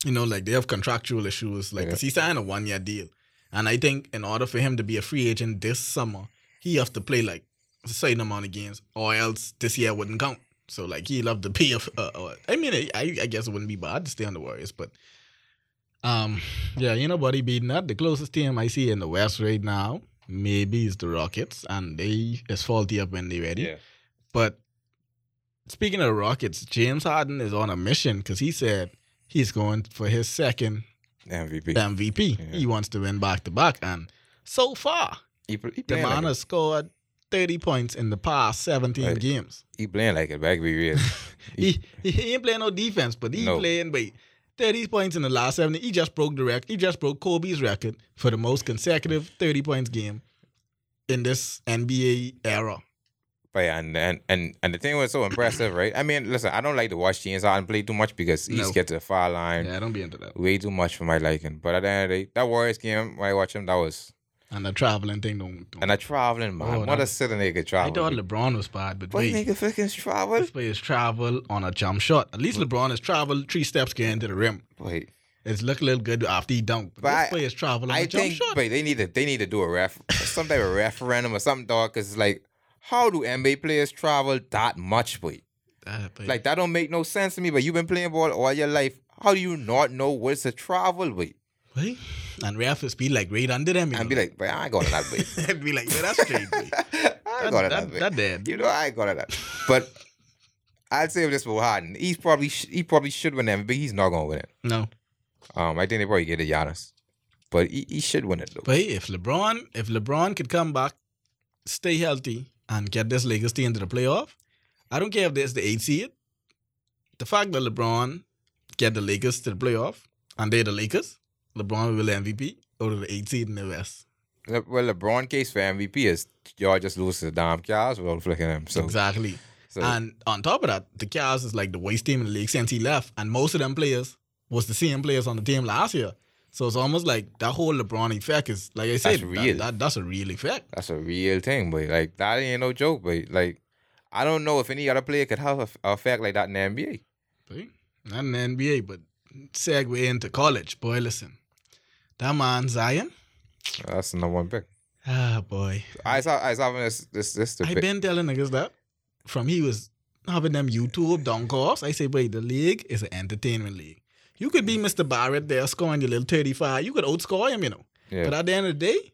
you know, like they have contractual issues. Like, Yeah. 'cause he signed a one year deal, and I think in order for him to be a free agent this summer, he have to play like a certain amount of games, or else this year wouldn't count. So like he loved to. A, uh, uh, I mean, I I guess it wouldn't be bad to stay on the Warriors, but. Um, yeah, ain't nobody beating that. The closest team I see in the West right now, maybe is the Rockets, and they is faulty up when they ready. yeah. But speaking of the Rockets, James Harden is on a mission because he said he's going for his second MVP. MVP. Yeah. He wants to win back to back, and so far He, he the man like has scored thirty points in the past seventeen Right. games. He playing like it. Back be real. He, he he ain't playing no defense, but he No. playing wait. 30 points in the last 70. He just broke the record. He just broke Kobe's record for the most consecutive 30 points game in this NBA era. But yeah, and, and and and the thing was so impressive, right? I mean, listen, I don't like to watch James Harden play too much because he's No. get to the foul line Yeah, don't be into that. way too much for my liking. But at the end of the day, that Warriors game, when I watch him, that was And the traveling thing don't. don't. and a traveling man. Oh, what that- a silly nigga travel. I thought LeBron was bad, but What wait. nigga fucking travel? This player's travel on a jump shot. At least LeBron has traveled three steps getting to the rim. Wait, It's look a little good after he dunked. But But I- this player's travel on I a jump think, shot. but they need to they need to do a ref, some type of referendum or something, dog. Because it's like, how do NBA players travel that much, boy? Like that don't make no sense to me. But you've been playing ball all your life. How do you not know what's a travel, boy? And ref is be like right under them. And know? be like, but I ain't going to that, boy. and be like, yeah, that's straight. I ain't That, going to that, that, boy. that dead. You know, I ain't going to that. But I'd say with this for Harden. He's probably sh- he probably should win MVP. He's not gonna win it. No. Um, I think they probably get it Giannis, but he, he should win it though. But hey, if LeBron, if LeBron could come back, stay healthy, and get this Lakers team into the playoff, I don't care if there's the eight seed. The fact that LeBron get the Lakers to the playoff and they're the Lakers, LeBron will win MVP over the eight seed in the West. Le- well, LeBron case for MVP is y'all just lose the damn Cavs without flicking him. So, exactly. so And on top of that, the Cavs is like the worst team in the league since he left, and most of them players was the same players on the team last year. So it's almost like that whole LeBron effect is like I said, That's real. That, that, that's a real effect. That's a real thing, but like that ain't no joke. But like, I don't know if any other player could have a, a effect like that in the NBA. See? Not in the NBA, but segue into college. Boy, listen. That man Zion. That's the number one pick. Ah boy. I saw I was having this this this to I pick. been telling niggas that from he was having them YouTube dunk offs. I say, boy, the league is an entertainment league. You could be Mr. Barrett there scoring your little 35. You could outscore him, you know. Yeah. But at the end of the day,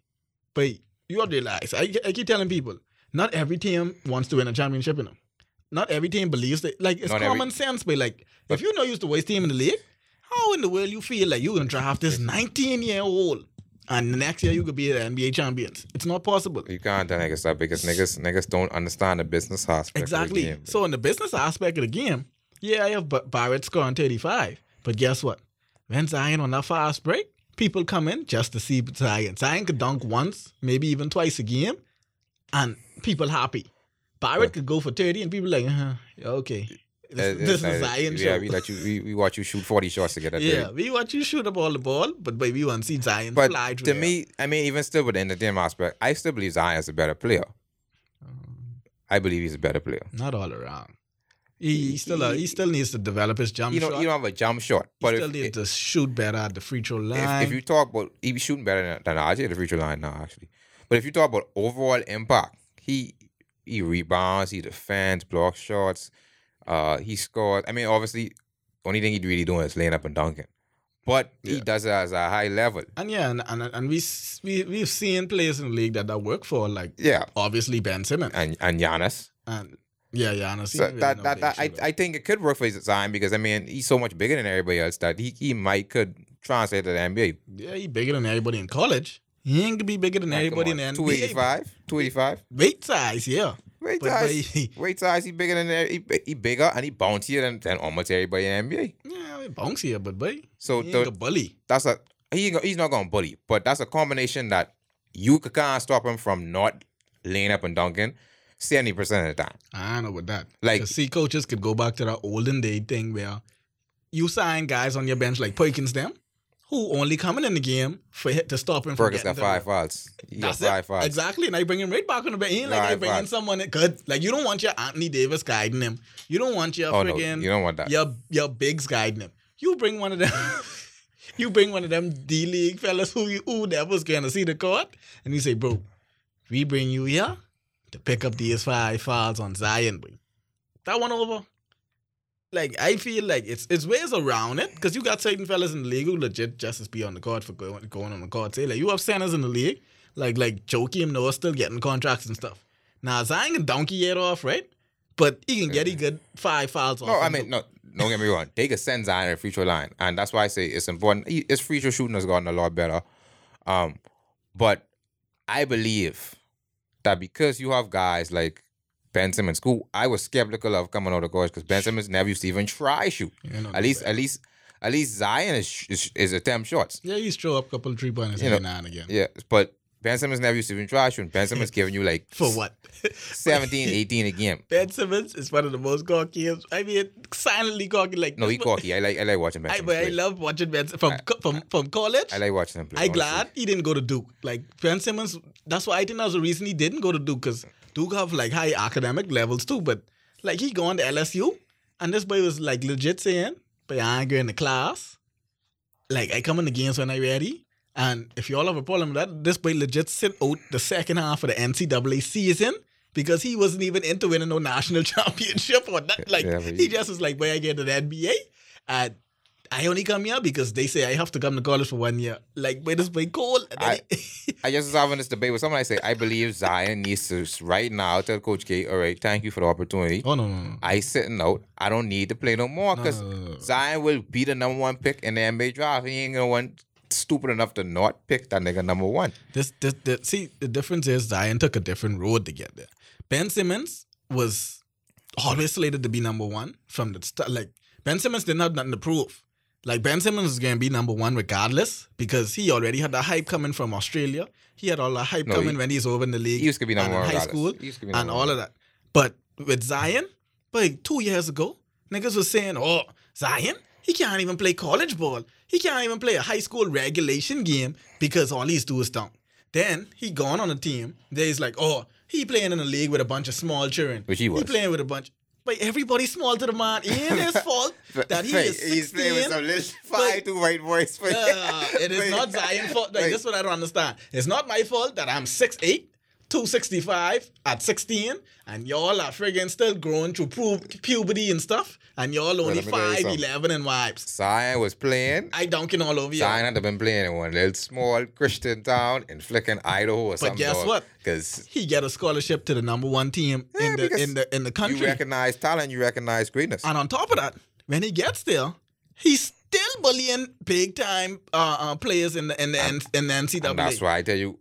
but you realize, I, I keep telling people, not every team wants to win a championship, you know. Not every team believes that. Like, it's Not every- common sense, but like, if you know you're the worst team in the league, how in the world you feel like you're gonna draft this 19 year old and the next year you could be the NBA champions? It's not possible. You can't tell niggas that because niggas niggas don't understand the business aspect. Exactly. Of the game. So in the business aspect of the game, yeah, I have Ba- Barrett scoring 35. But guess what? When Zion on that fast break, people come in just to see Zion. Zion could dunk once, maybe even twice a game, and people happy. Barrett could go for 30 and people like, uh yeah, okay. This, Uh, this uh, is Zion Yeah, show. we let you we, we watch you shoot forty shots together. yeah, thirty. we watch you shoot up all the ball, but baby, we want to see Zion But fly through to me, I mean, even still with the entertainment aspect, I still believe Zion is a better player. I believe he's a better player. not all around. He, he still uh, he still needs to develop his jump You know, shot. you don't have a jump shot, he but still if, needs if, to shoot better at the free throw line. if you talk about he be shooting better than, than RJ at the free throw line now, actually. But if you talk about overall impact, he he rebounds, he defends, blocks shots, uh, he scores. I mean, obviously, only thing he's really doing is laying up and dunking. But he Yeah. does it as a high level. And yeah, and and, and we we we've seen players in the league that that work for like Yeah, obviously Ben Simmons and and Giannis. and yeah, yeah, honestly, So that that, that I, I think it could work for his Zion because I mean he's so much bigger than everybody else that he, he might could translate to the NBA. yeah, he bigger than everybody in college. He ain't gonna be bigger than everybody in the NBA. eighty five, two eighty five. Weight size, yeah. Weight But- size, but- weight size. He bigger than he, he bigger and he bouncier than, than almost everybody in the NBA. Yeah, he bouncy, but boy, So he the- a bully. that's a he he's not gonna bully, but that's a combination that you can't stop him from not laying up and dunking seventy percent of the time. I know about that. Like- Like, see, coaches could go back to that olden day thing where you sign guys on your bench like Perkins them, who only coming in the game for hit to stop him from Fergus got five fouls. He got That's five it. fouls. Exactly. And I bring him right back on the bench. He ain't like I Right, bring in someone that could. Like, you don't want your Anthony Davis guiding him. You don't want your Oh no, friggin' you don't want that. your, your bigs guiding him. You bring one of them. you bring one of them D League fellas who you who never's gonna see the court. And you say, bro, we bring you here to pick up these five fouls on Zion, boy. That one over. Like I feel like it's it's ways around it because you got certain fellas in the league who legit just be on the court for going, going on the court. Say like you have centers in the league like like Joakim Noah still getting contracts and stuff. Now Zion can donkey it off, right? But he can get a good five fouls off. No, I mean, no, don't get me wrong. They can send Zion a free throw line, and that's why I say it's important. His free throw shooting has gotten a lot better. Um, but I believe that because you have guys like Ben Simmons, who I was skeptical of coming out of college because Ben Simmons never used to even try shoot. At least, at least, at least Zion is is, is attempt shots. Yeah, he's throw up a couple of three pointers You know, now and again. Yeah, but Ben Simmons never used to even try shooting. Ben Simmons giving you like For what? 17, 18 a game. Ben Simmons is one of the most cocky. I mean, silently cocky. Like No, he cocky. I like I like watching Ben I, but I love watching Ben from co- from from college. I like watching him play. I honestly. glad he didn't go to Duke. Like Ben Simmons, that's why I think that was the reason he didn't go to Duke because Duke have like high academic levels too. But like he going to LSU, and this boy was like legit saying, "But I ain't going to class. Like I come in the games when I ready." And if y'all have a problem with that, this boy legit sit out the second half of the NCAA season because he wasn't even into winning no national championship or that. Like Yeah, he he- just was like, "Boy, I get to the NBA." And I only come here because they say I have to come to college for one year. Like, where cold? And then I- I just was having this debate with someone. I say I believe Zion needs to right now tell Coach K, all right, thank you for the opportunity. oh no, no, no. I sitting out. I don't need to play no more because No. Zion will be the number one pick in the NBA draft. He ain't gonna want stupid enough to not pick that nigga number one. This, this, this, see, the difference is Zion took a different road to get there. Ben Simmons was always slated to be number one from the start. Like Ben Simmons didn't have nothing to prove. Like Ben Simmons is gonna be number one regardless because he already had the hype coming from Australia. He had all the hype No, coming he- when he's over in the league. He used to be number and in high school He used to be and all of that. But with Zion, like two years ago, niggas was saying, "Oh, Zion, He can't even play college ball. He can't even play a high school regulation game because all he's do is dunk. Then he gone on a team. There's like, oh, he playing in a league with a bunch of small children. Which he was. He playing with a bunch. But everybody small to the man. It is fault that he is 16. He's playing with some little five to white boys. Uh, it is not Zion's fault. Like, this is what I don't understand. It's not my fault that I'm 6'8", 265 at 16, and y'all are friggin' still growing through pu- puberty and stuff, and y'all only let me tell 5'11 and wives. Zion was playing. I dunking all over you. Zion had been playing in one little small Christian town in flicking Idaho or something. guess what? Because He get a scholarship to the number one team Yeah, in the in the in the country. you recognize talent, you recognize greatness. And on top of that, when he gets there, he's still bullying big time uh, uh, players in the in the N- in the NCAA. And that's why I tell you,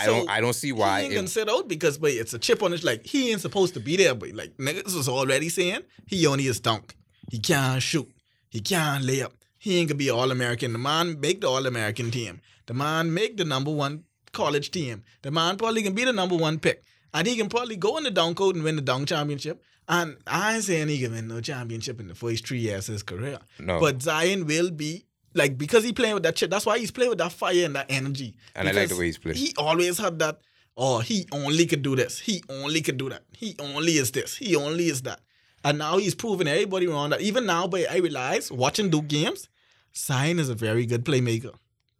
I So, don't I don't see why he ain't it- gonna sit out because but it's a chip on his like he ain't supposed to be there, but like niggas was already saying he only is dunk. He can't shoot. He can't lay up. He ain't gonna be all American. The man make the all American team. The man make the number one college team. The man probably can be the number one pick. And he can probably go in the dunk court and win the dunk championship. And I ain't saying he can win no championship in the first three years of his career. No. But Zion will be like because he playing with that chip. That's why he's playing with that fire and that energy. And I like the way he's playing. He always had that. Oh, he only could do this. He only could do that. He only is this. He only is that. And now he's proving everybody wrong. That even now, but I realize watching Duke games, Zion is a very good playmaker.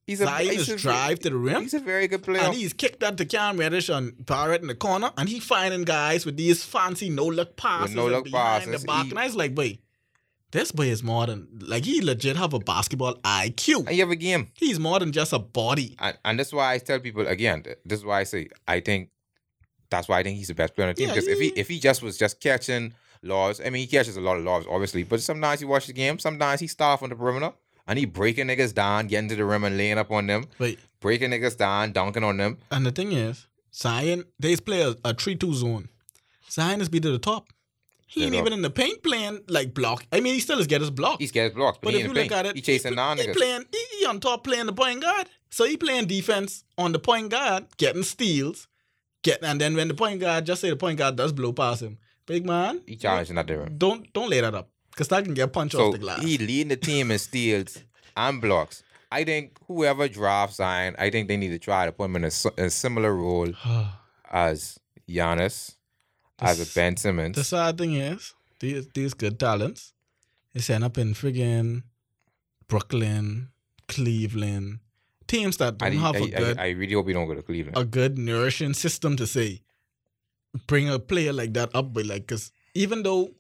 he's Zion he's is drive to the rim. He's a very good player. And he's kicked that to Cam Reddish on Barrett in the corner, and he finding guys with these fancy no look passes, no-look behind passes, the back. he- and I was like, wait, this boy is more than like he legit have a basketball IQ. and you have a game. He's more than just a body. And, and that's why I tell people again. th- This is why I say I think that's why I think he's the best player on the team. Yeah, Because if he he- if he just was just catching laws, I mean he catches a lot of laws, obviously. But sometimes you watch the game, sometimes he start on the perimeter and he breaking niggas down, getting to the rim and laying up on them, Wait, breaking niggas down, dunking on them. and the thing is, Zion, they play a, 3 2 zone. Zion is be to the top. He ain't even in the paint playing like block. I mean, he still is get his block. He's getting blocked, but, But he if you look paint. at it, he chasing down he niggas. playing, he, he on top playing the point guard. So he playing defense on the point guard, getting steals, get and then when the point guard, just say the point guard does blow past him, big man, He challenging that there. don't don't lay that up because that can get punched So off the glass. he leading the team in steals and blocks. I think whoever drafts Zion, I think they need to try to put him in a, a similar role as Giannis, as a Ben Simmons. the sad thing is, these these good talents, is end up in friggin' Brooklyn, Cleveland, teams that I, don't have a I, good I, I really hope you don't go to Cleveland. a good nourishing system to say bring a player like that up but like because even though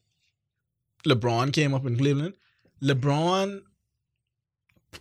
lebron came up in cleveland lebron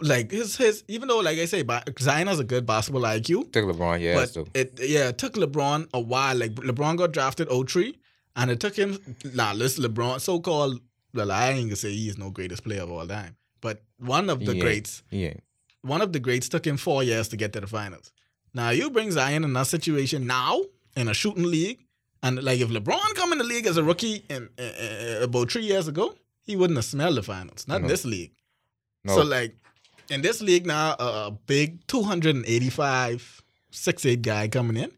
like his his even though like i say zion has a good basketball iq Took LeBron, yeah, but so it yeah it took lebron a while like lebron got drafted 03 and it took him nah listen lebron so-called well i ain't gonna say he's no greatest player of all time but one of the Yeah. greats yeah. one of the greats took him four years to get to the finals. Now you bring Zion in that situation now in a shooting league, and like if LeBron come in the league as a rookie in, uh, uh, about three years ago, he wouldn't have smelled the finals. Not No. this league. No, So like in this league now, a big 285, 6'8 guy coming in.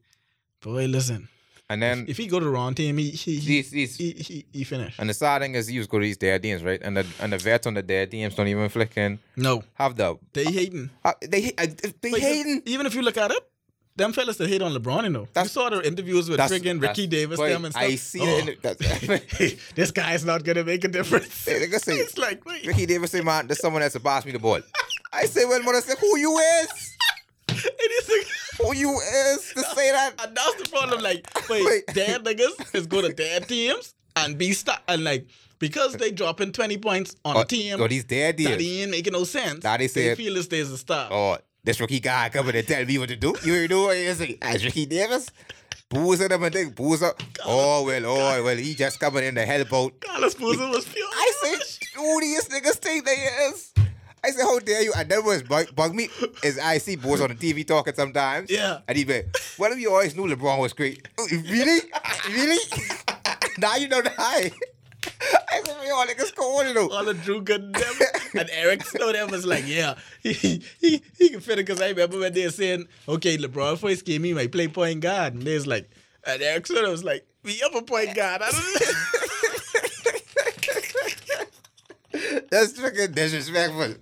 Boy, listen, and then if he go to the wrong team, he he he, he, he, he finish. and the sad thing is he used to go to these dead teams, right? And the and the vets on the dead teams don't even flicking No, have the they hating. uh, they uh, they But hating. Even if you look at it, them fellas that hate on LeBron, you know. you saw the interviews with That's- friggin' Ricky Davis, them and stuff. I see oh, it. The, that's, this guy's not gonna make a difference. Hey, like I say, it's like, wait. Ricky Davis say, man, there's someone that's to pass me the ball. I say, well, mother say, who you is? it is like, Who you is to say that? and that's the problem. Like, wait, Wait. their niggas is go to their teams and be stuck and like because they dropping 20 points on Oh, a team oh, these dead that deals. ain't making no sense. That they they said- feel as there's a star. Oh, this rookie guy coming and tell me what to do. You know what you say? As Ricky Davis? Booze at him and booze up. Oh, well, oh, well, he just coming in to help out. Carlos Boozer was pure. I say, who these niggas think they is? I said, how dare you? And then was bug, bug me is I see boys on the TV talking sometimes. Yeah. And he be, well, you always knew LeBron was great. Oh, really? really? now you know the high. I said, yo, niggas cool, you know. all the Drew them and Eric Snow them was like, yeah, he he, he can fit it because I remember when they were saying, okay, LeBron first came, he might play point guard, and they was like, and Eric Snow was like, we have a point guard. I don't know. That's fucking disrespectful.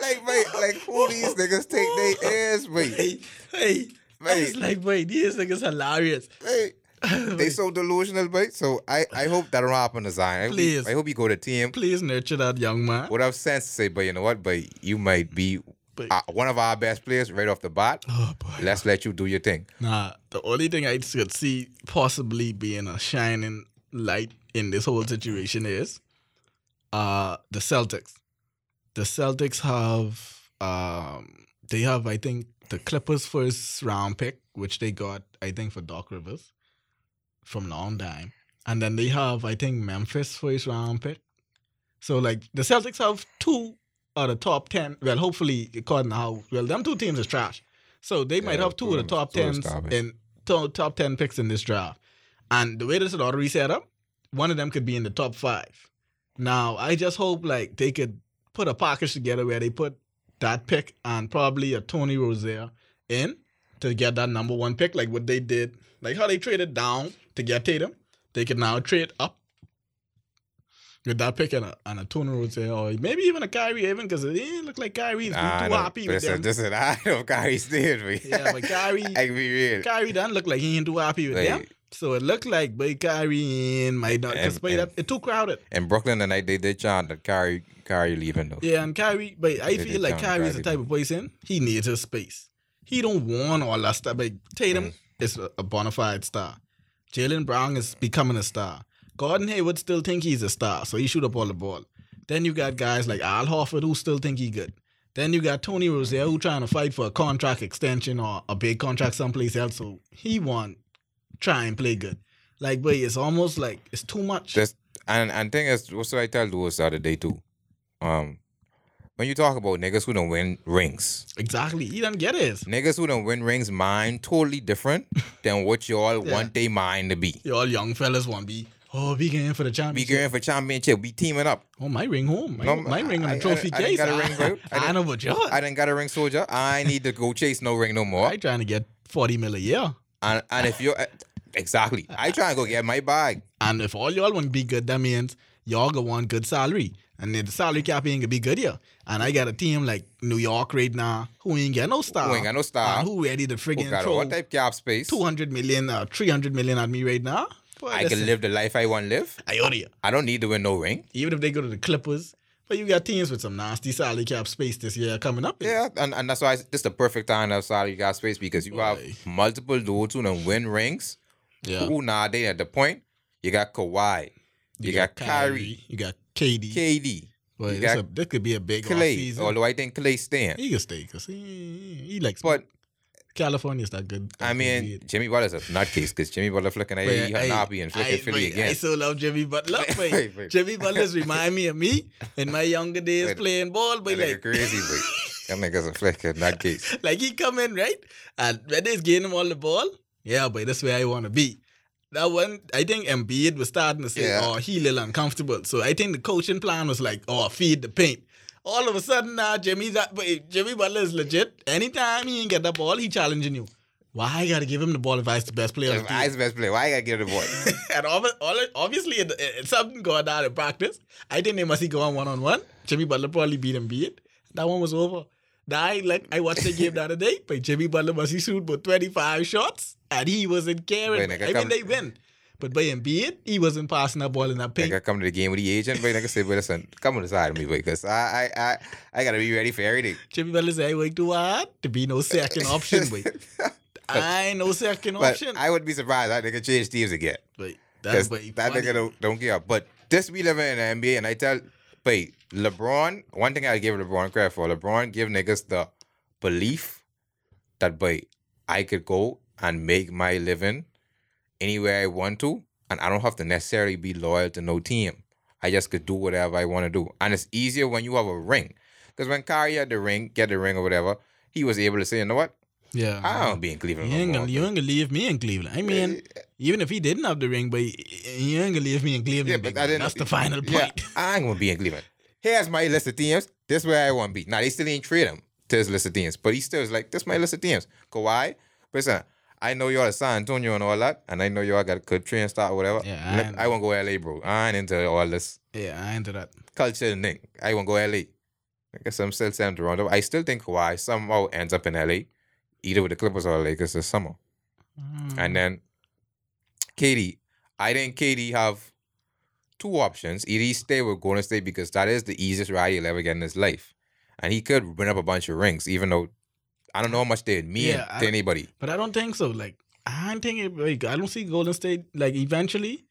like, mate, like who these niggas take their ass, mate? Hey, hey. I was Mate. like, wait, these niggas hilarious. Mate. They so delusional, mate. So I, I hope that don't happen to Zion. I hope, he, Please. I hope you go to team. Please nurture that young man. Would have sense to say, but you know what? But you might be But- uh, one of our best players right off the bat. Oh, boy. Let's let you do your thing. Nah, the only thing I could see possibly being a shining light in this whole situation is uh the Celtics. The Celtics have um they have I think the Clippers first round pick, which they got I think for Doc Rivers from long time. And then they have I think Memphis first round pick. So like the Celtics have two of the top ten. Well, hopefully according to how well them two teams is trash. So they might Yeah, have two of the top tens to- top ten picks in this draft. And the way this lottery set up, one of them could be in the top five. Now I just hope like they could put a package together where they put that pick and probably a Tony Rozier in to get that number one pick, like what they did, like how they traded down to get Tatum. They could now trade up with that pick and a, and a Tony Rozier or maybe even a Kyrie even because it didn't look like Kyrie's Nah, too happy with listen, them. Is I know Kyrie stayed me. Yeah, but Kyrie- I can be real. Kyrie doesn't look like he ain't too happy with Like, them. So it looked like by Kyrie in might not because And- by and- that it too crowded. In Brooklyn tonight, they did chant that Kyrie, Kyrie leaving though. Yeah, and Kyrie, but I They feel like Kyrie's the Kyrie type of person he needs his space. He don't want all that stuff. But Tatum Mm. is a, a bona fide star. Jaylen Brown is becoming a star. Gordon Hayward still think he's a star, so he shoot up all the ball. Then you got guys like Al Horford who still think he good. Then you got Tony Rozier who trying to fight for a contract extension or a big contract someplace else. So he want try and play good. Like, but it's almost like it's too much. Just and and thing is, what I tell Lewis the other day too. Um, when you talk about niggas who don't win rings, exactly. He don't get it. niggas who don't win rings, mind totally different than what y'all Yeah. want they mind to be. You all young fellas want to be, oh, we going for the championship. We going for championship. We teaming up. Oh, my ring home. My, No, my ring on the trophy I- I case. got a ring, bro. I I, know about yours. I didn't got a ring, soldier. I need to go chase no ring no more. I trying to get 40 mil a year. And and if you're exactly, I try and go get my bag. And if all y'all want to be good, that means y'all go want good salary. And the salary cap ain't gonna be good here. And I got a team like New York right now who ain't got no star. Who ain't got no star. Who ready to friggin' got throw what type cap space? 200 million uh, or 300 million at me right now? Boy, I listen, can live the life I want to live. I owe you. I don't need to win no ring. Even if they go to the Clippers. But you got teams with some nasty salary cap space this year coming up. Yeah, and, and that's why it's- this is the perfect time to have salary cap space because you have multiple dudes who win rings. Yeah. Who now they at the point you got Kawhi, you, got, Kyrie, You got KD. KD, But you this, got a, this could be a big Klay. season. Although I think Klay staying, He can stay because he, he likes but California's that good. I mean Jimmy Butler's a nutcase because Jimmy Butler flicking a he happy and flicking Philly again. I so love Jimmy Butler. Wait, Wait, wait. Jimmy Butler's remind me of me in my younger days playing ball. But that like, crazy, but that nigga's a flicker nutcase. like he come in right, and when they's getting him all the ball, yeah, but that's where I want to be. That one, I think Embiid was starting to say, Yeah. "Oh, he little uncomfortable." So I think the coaching plan was like, "Oh, feed the paint." All of a sudden now, Jimmy that but Jimmy Butler is legit. Anytime he ain't get the ball, he challenging you. Why I gotta give him the ball if I's the best player? on the If? I's the best player, why I gotta give the boy? and obvi- all- obviously, it, it's something going on in practice. I think they must see on one on one. Jimmy Butler probably beat him, beat. That one was over. I, like, I watched the game the other day, but Jimmy Butler must he shoot about 25 shots, and he wasn't caring. Nigga, I mean, they win. But by Embiid, he wasn't passing that ball in that paint. Nigga come to the game with the agent, but nigga say, but listen, come on the side of me, boy, because I, I, I, I gotta be ready for everything. Jimmy Butler said, I work too hard to be no second option, boy. I ain't no second But option. I wouldn't be surprised that nigga change teams again. but that's that nigga don't, don't care. But this we live in the NBA, and I tell, wait, LeBron, one thing I give LeBron credit for, LeBron give niggas the belief that, wait, I could go and make my living anywhere I want to, and I don't have to necessarily be loyal to no team. I just could do whatever I want to do. And it's easier when you have a ring. Because when Kyrie had the ring, get the ring or whatever, he was able to say, you know what? Yeah. I don't be in Cleveland You no ain't, more. gonna, you ain't gonna leave me in Cleveland. I mean, even if he didn't have the ring, but you ain't gonna leave me in Cleveland. Yeah, but I didn't. That's the final Yeah, point. I ain't gonna be in Cleveland. Here's my list of teams. This where I want to be. Now they still ain't trade him to his list of teams, but he still is like, this my list of teams. Kawhi, listen, I know you're a San Antonio and all that, and I know y'all got a good train start or whatever. Yeah, I I, won't go LA, bro. I ain't into all this Yeah, I ain't into that. culture and thing. I won't go LA. I guess I'm still saying Toronto. I still think Kawhi somehow ends up in LA, either with the Clippers or the Lakers this summer. Mm. And then KD, I think KD have two options. Either he stay with Golden State because that is the easiest ride he'll ever get in his life. And he could win up a bunch of rings, even though I don't know how much they'd mean Yeah, to I- anybody. But I don't think so. Like I don't think it, like, I don't see Golden State like eventually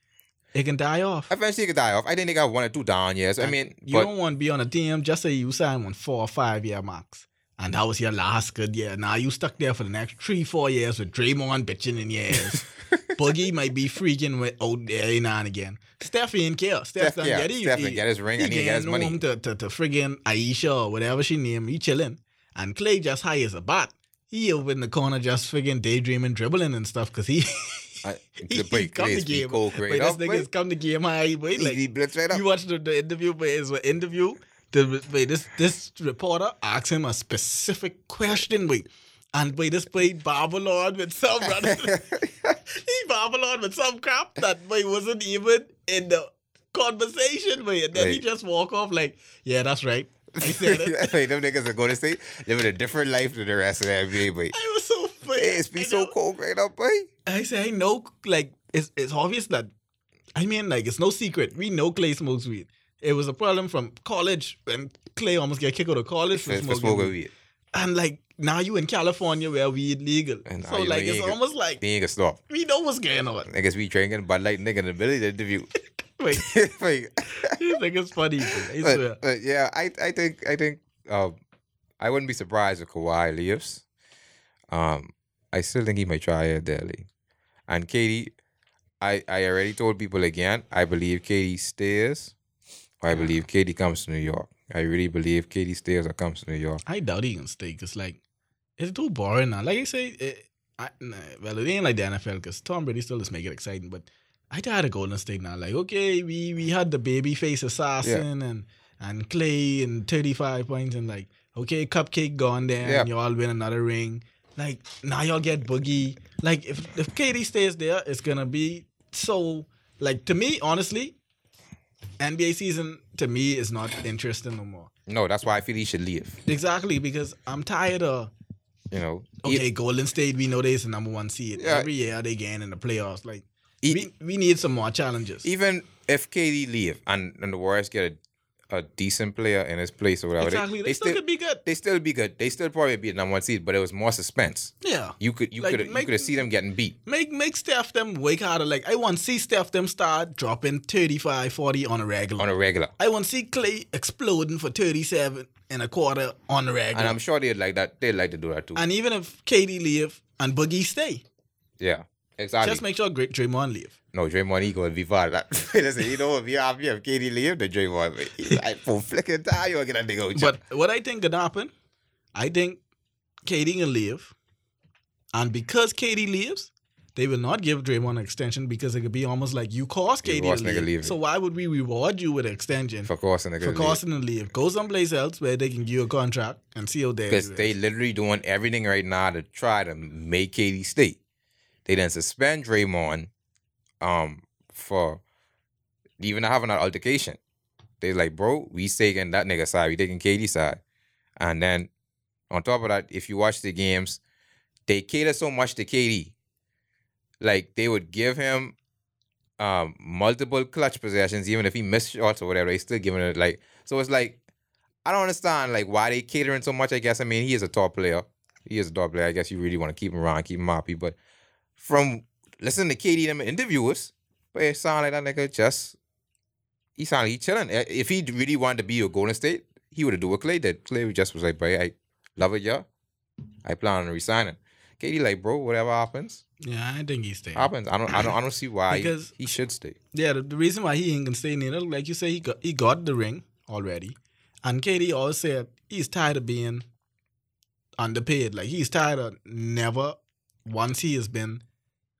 it can die off. Eventually it can die off. I think they got one or two down years. I And mean, you but don't want to be on a team. Just say you sign one four or five year max, and that was your last good year. Now you stuck there for the next three four years with Draymond bitching in years. Boogie might be freaking with out there now and again. Steph ain't care. Steph, Steph, done yeah, get. Steph He- get his ring he and he get his money. To, to, to friggin' Ayesha or whatever she name. He chilling. And Klay just high as a bat. He over in the corner just friggin' daydreaming, dribbling and stuff because he, I, he, the break come to game. cold But this nigga's come to game high, boy. He- Like, he right up. you watched the, the interview, but it's an interview. The wait, this this reporter asked him a specific question, wait, and wait, this boy babble on with some he babble on with some crap that boy wasn't even in the conversation, wait, and then he just walk off like, yeah, that's right. He said it. hey, them niggas are going to state living a different life than the rest of the NBA, boy. I was so funny. It's be so cold right up, boy. I say, I know, like, it's it's obvious that, I mean, like, it's no secret. We know Klay smokes weed. It was a problem from college when Klay almost get kicked out of college for, smoking, smoking weed. And like now you in California where weed legal. And so like it's almost like They ain't gonna stop. we know what's going on. Niggas we drinking but like nigga in the middle of the interview. Wait, Like, you think it's funny? I but, but yeah, I I think I think um I wouldn't be surprised if Kawhi leaves. Um, I still think he might try it daily. And KD, I I already told people again. I believe KD stays. I believe KD comes to New York. I really believe KD stays or comes to New York. I doubt he can stay because like it's too boring now. Like I say, it, I, nah, well it ain't like the NFL because Tom Brady still just make it exciting. But I tired of Golden State now. Like okay, we we had the baby face assassin and and Klay and thirty five points and like okay, Cupcake gone there Yeah. and y'all win another ring. Like now y'all get Boogie. Like if if KD stays there, it's gonna be so like to me honestly. NBA season to me is not interesting no more. No, that's why I feel he should leave. Exactly, because I'm tired of You know, okay, Golden State. We know they's the number one seed Yeah. every year. They gain in the playoffs. Like E- we, we need some more challenges. even if KD leave and, and the Warriors get a, a decent player in his place or whatever, exactly, they, still, could be good. they still be good. They still probably be the number one seed, but it was more suspense. Yeah, You could you Like, could you could seen them getting beat. make make Steph them wake harder. Like I want to see Steph them start dropping 35, 40 on a regular. on a regular. I want to see Klay exploding for thirty seven and a quarter on a regular. And I'm sure they'd like that. They'd like to do that too. And even if KD leave and Boogie stay, yeah, exactly. just make sure great Draymond leave. no, Draymond Eagle would be part of that. Listen, you know, if you have if KD leave, then Draymond, he's like, for flicking time, ah, get that nigga out. But what I think gonna happen, I think KD can leave. And because KD leaves, they will not give Draymond an extension because it could be almost like you caused KD caused to nigga leave. So why would we reward you with an extension for, for course, nigga, leave. causing to leave? Go someplace else where they can give you a contract and see how they because they literally doing everything right now to try to make KD stay. They didn't suspend Draymond, um, for even having an altercation. They like, bro, we taking that nigga side, we taking KD side, and then on top of that, if you watch the games, they cater so much to KD. Like they would give him um multiple clutch possessions, even if he missed shots or whatever, they still giving it like so it's like I don't understand like why they catering so much. I guess I mean he is a top player. He is a top player. I guess you really want to keep him around, keep him happy. But from listening to KD and them interviewers, but it sound like that nigga just he sound like he chilling. Eh, If he really wanted to be a Golden State, he would have do what Klay did. Klay just was like, bro, I love it, yeah. I plan on resigning. KD like, bro, whatever happens, Yeah, I think he's staying. happens. I don't, I don't, I don't see why Because- he, he should stay. Yeah, the, the reason why he ain't gonna stay neither, like you say, he got he got the ring already, and KD always said he's tired of being underpaid. Like he's tired of never once he has been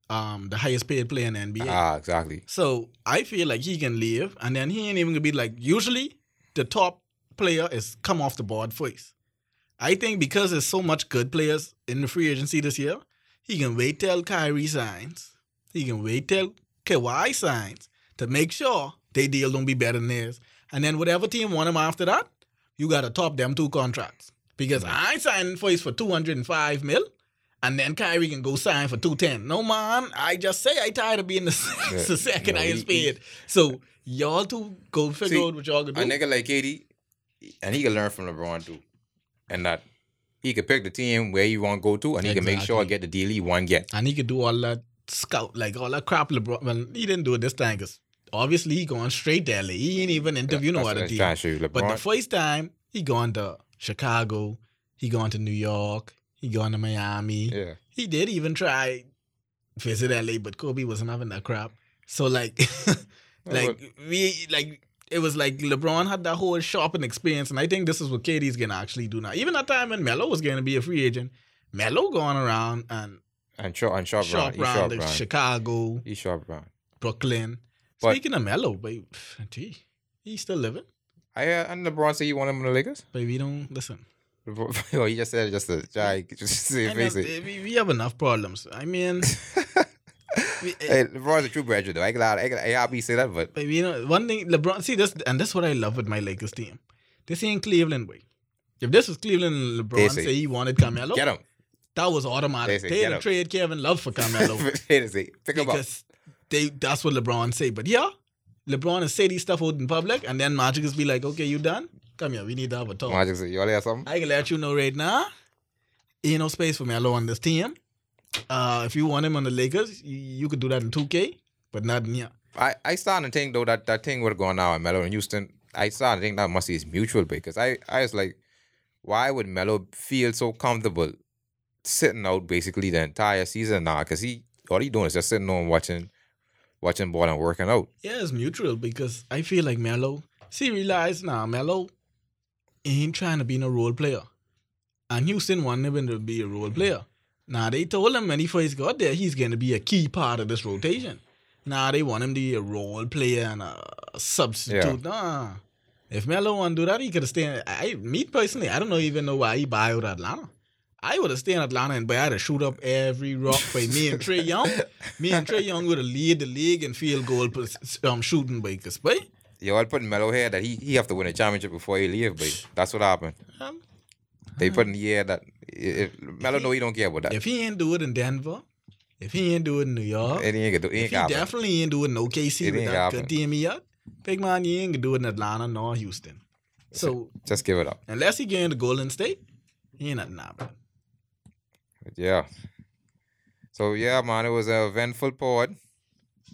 um the highest paid player in the NBA. Ah, exactly. So I feel like he can leave, and then he ain't even gonna be like. Usually, the top player is come off the board first. I think because there's so much good players in the free agency this year, he can wait till Kyrie signs. He can wait till Kawhi signs to make sure they deal don't be better than theirs. And then whatever team want him after that, you gotta top them two contracts. Because I ain't signing for his for 205 mil. And then Kyrie can go sign for 210. No man, I just say I tired of being the, Yeah. the second No, highest he- he- paid. So y'all two go figure See, out what y'all gonna do. A nigga like KD, and he can learn from LeBron too, and that he can pick the team where he want to go to, and he can make sure I get the deal he want get. and he could do all that scout, like all that crap LeBron. Well, he didn't do it this time because obviously he going straight to LA. He ain't even interview no other what I'm team. trying to show you, But the first time he going to Chicago, he going to New York, he gone to Miami. yeah, He did even try visit LA, but Kobe wasn't having that crap. So like, like we like it was like LeBron had that whole shopping experience, and I think this is what KD's gonna actually do now. Even at that time when Melo was gonna be a free agent, Melo going around and and short and shop he around short like Brown, Chicago, he short Brown. Brooklyn. But- Speaking of Melo, babe, gee, he's still living. I uh, and LeBron say he want him in the Lakers. Baby, we don't listen. oh, he just said just to try just I face know, it. we, we have enough problems. I mean, we, eh. Hey, LeBron's a true graduate though. I glad I ain't happy say that, but you know, one thing LeBron see this and this is what I love with my Lakers team. This ain't Cleveland way. If this was Cleveland LeBron say, say he wanted Carmelo, get him. that was automatic. They They, say, to trade Kevin Love for Carmelo They say, pick him up. because they that's what LeBron say. But yeah, LeBron is say these stuff out in public and then Magic is be like, okay, you done? Come here, we need to have a talk. Magic say, you all hear something? I can let you know right now, ain't no space for me Melo on this team. Uh, if you want him on the Lakers, you, you could do that in 2K, but not in here. I, I started to think though that that thing would go on now in Melo in Houston. I started to think that must be his mutual because I, I was like, why would Melo feel so comfortable sitting out basically the entire season now? Because he all he doing is just sitting on watching watching ball and working out. Yeah, it's mutual because I feel like Melo. See, realize now, Melo ain't trying to be no role player. And Houston wanted him to be a role player. Now, they told him when he first got there, he's going to be a key part of this rotation. Now, they want him to be a role player and a substitute. Nah. If Melo want to do that, he could have stayed. I, me personally, I don't know even know why he buy out Atlanta. I would have stayed in Atlanta and I to shoot up every rock by me and Trae Young. Me and Trae Young would have lead the league in field goal um, shooting because, boy. Yo, I'd put Melo here that he he have to win a championship before he leave, but that's what happened. Um, They put in the year that if Melo know he don't care about that. if he ain't do it in Denver, if he ain't do it in New York, it ain't do. It if he happen. definitely ain't do it in OKC It with ain't that good team he big man, he ain't gonna do it in Atlanta nor Houston. So Just give it up. unless he get into Golden State, he ain't nothing happening. Yeah. So yeah, man, it was an eventful pod.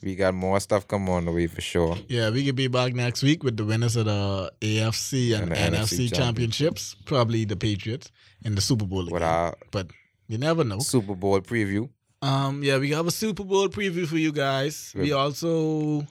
We got more stuff come on the way for sure. Yeah, we could be back next week with the winners of the AFC and, And the NFC NFC championships. Probably the Patriots in the Super Bowl. Again. But you never know. Super Bowl preview. Um, yeah, we have a Super Bowl preview for you guys. We also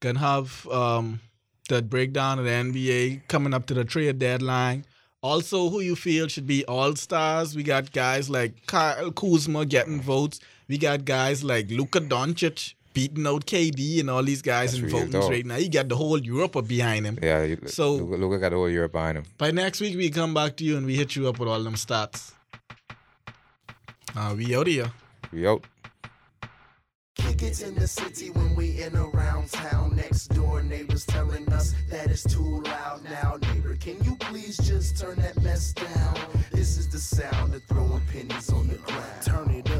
can have um that breakdown of the NBA coming up to the trade deadline. Also, who you feel should be all stars. We got guys like Kyle Kuzma getting votes. We got guys like Luka Doncic beating out KD and all these guys That's in Fulton's right now. He got the whole Europe behind him. Yeah, so Luka got the whole Europe behind him. By next week, we come back to you and we hit you up with all them stats. Uh, we out here. We out. In the city when we in around town. Next door neighbors telling us that it's too loud now. Neighbor, can you please just turn that mess down? This is the sound of throwing pennies on the ground. Turn it up.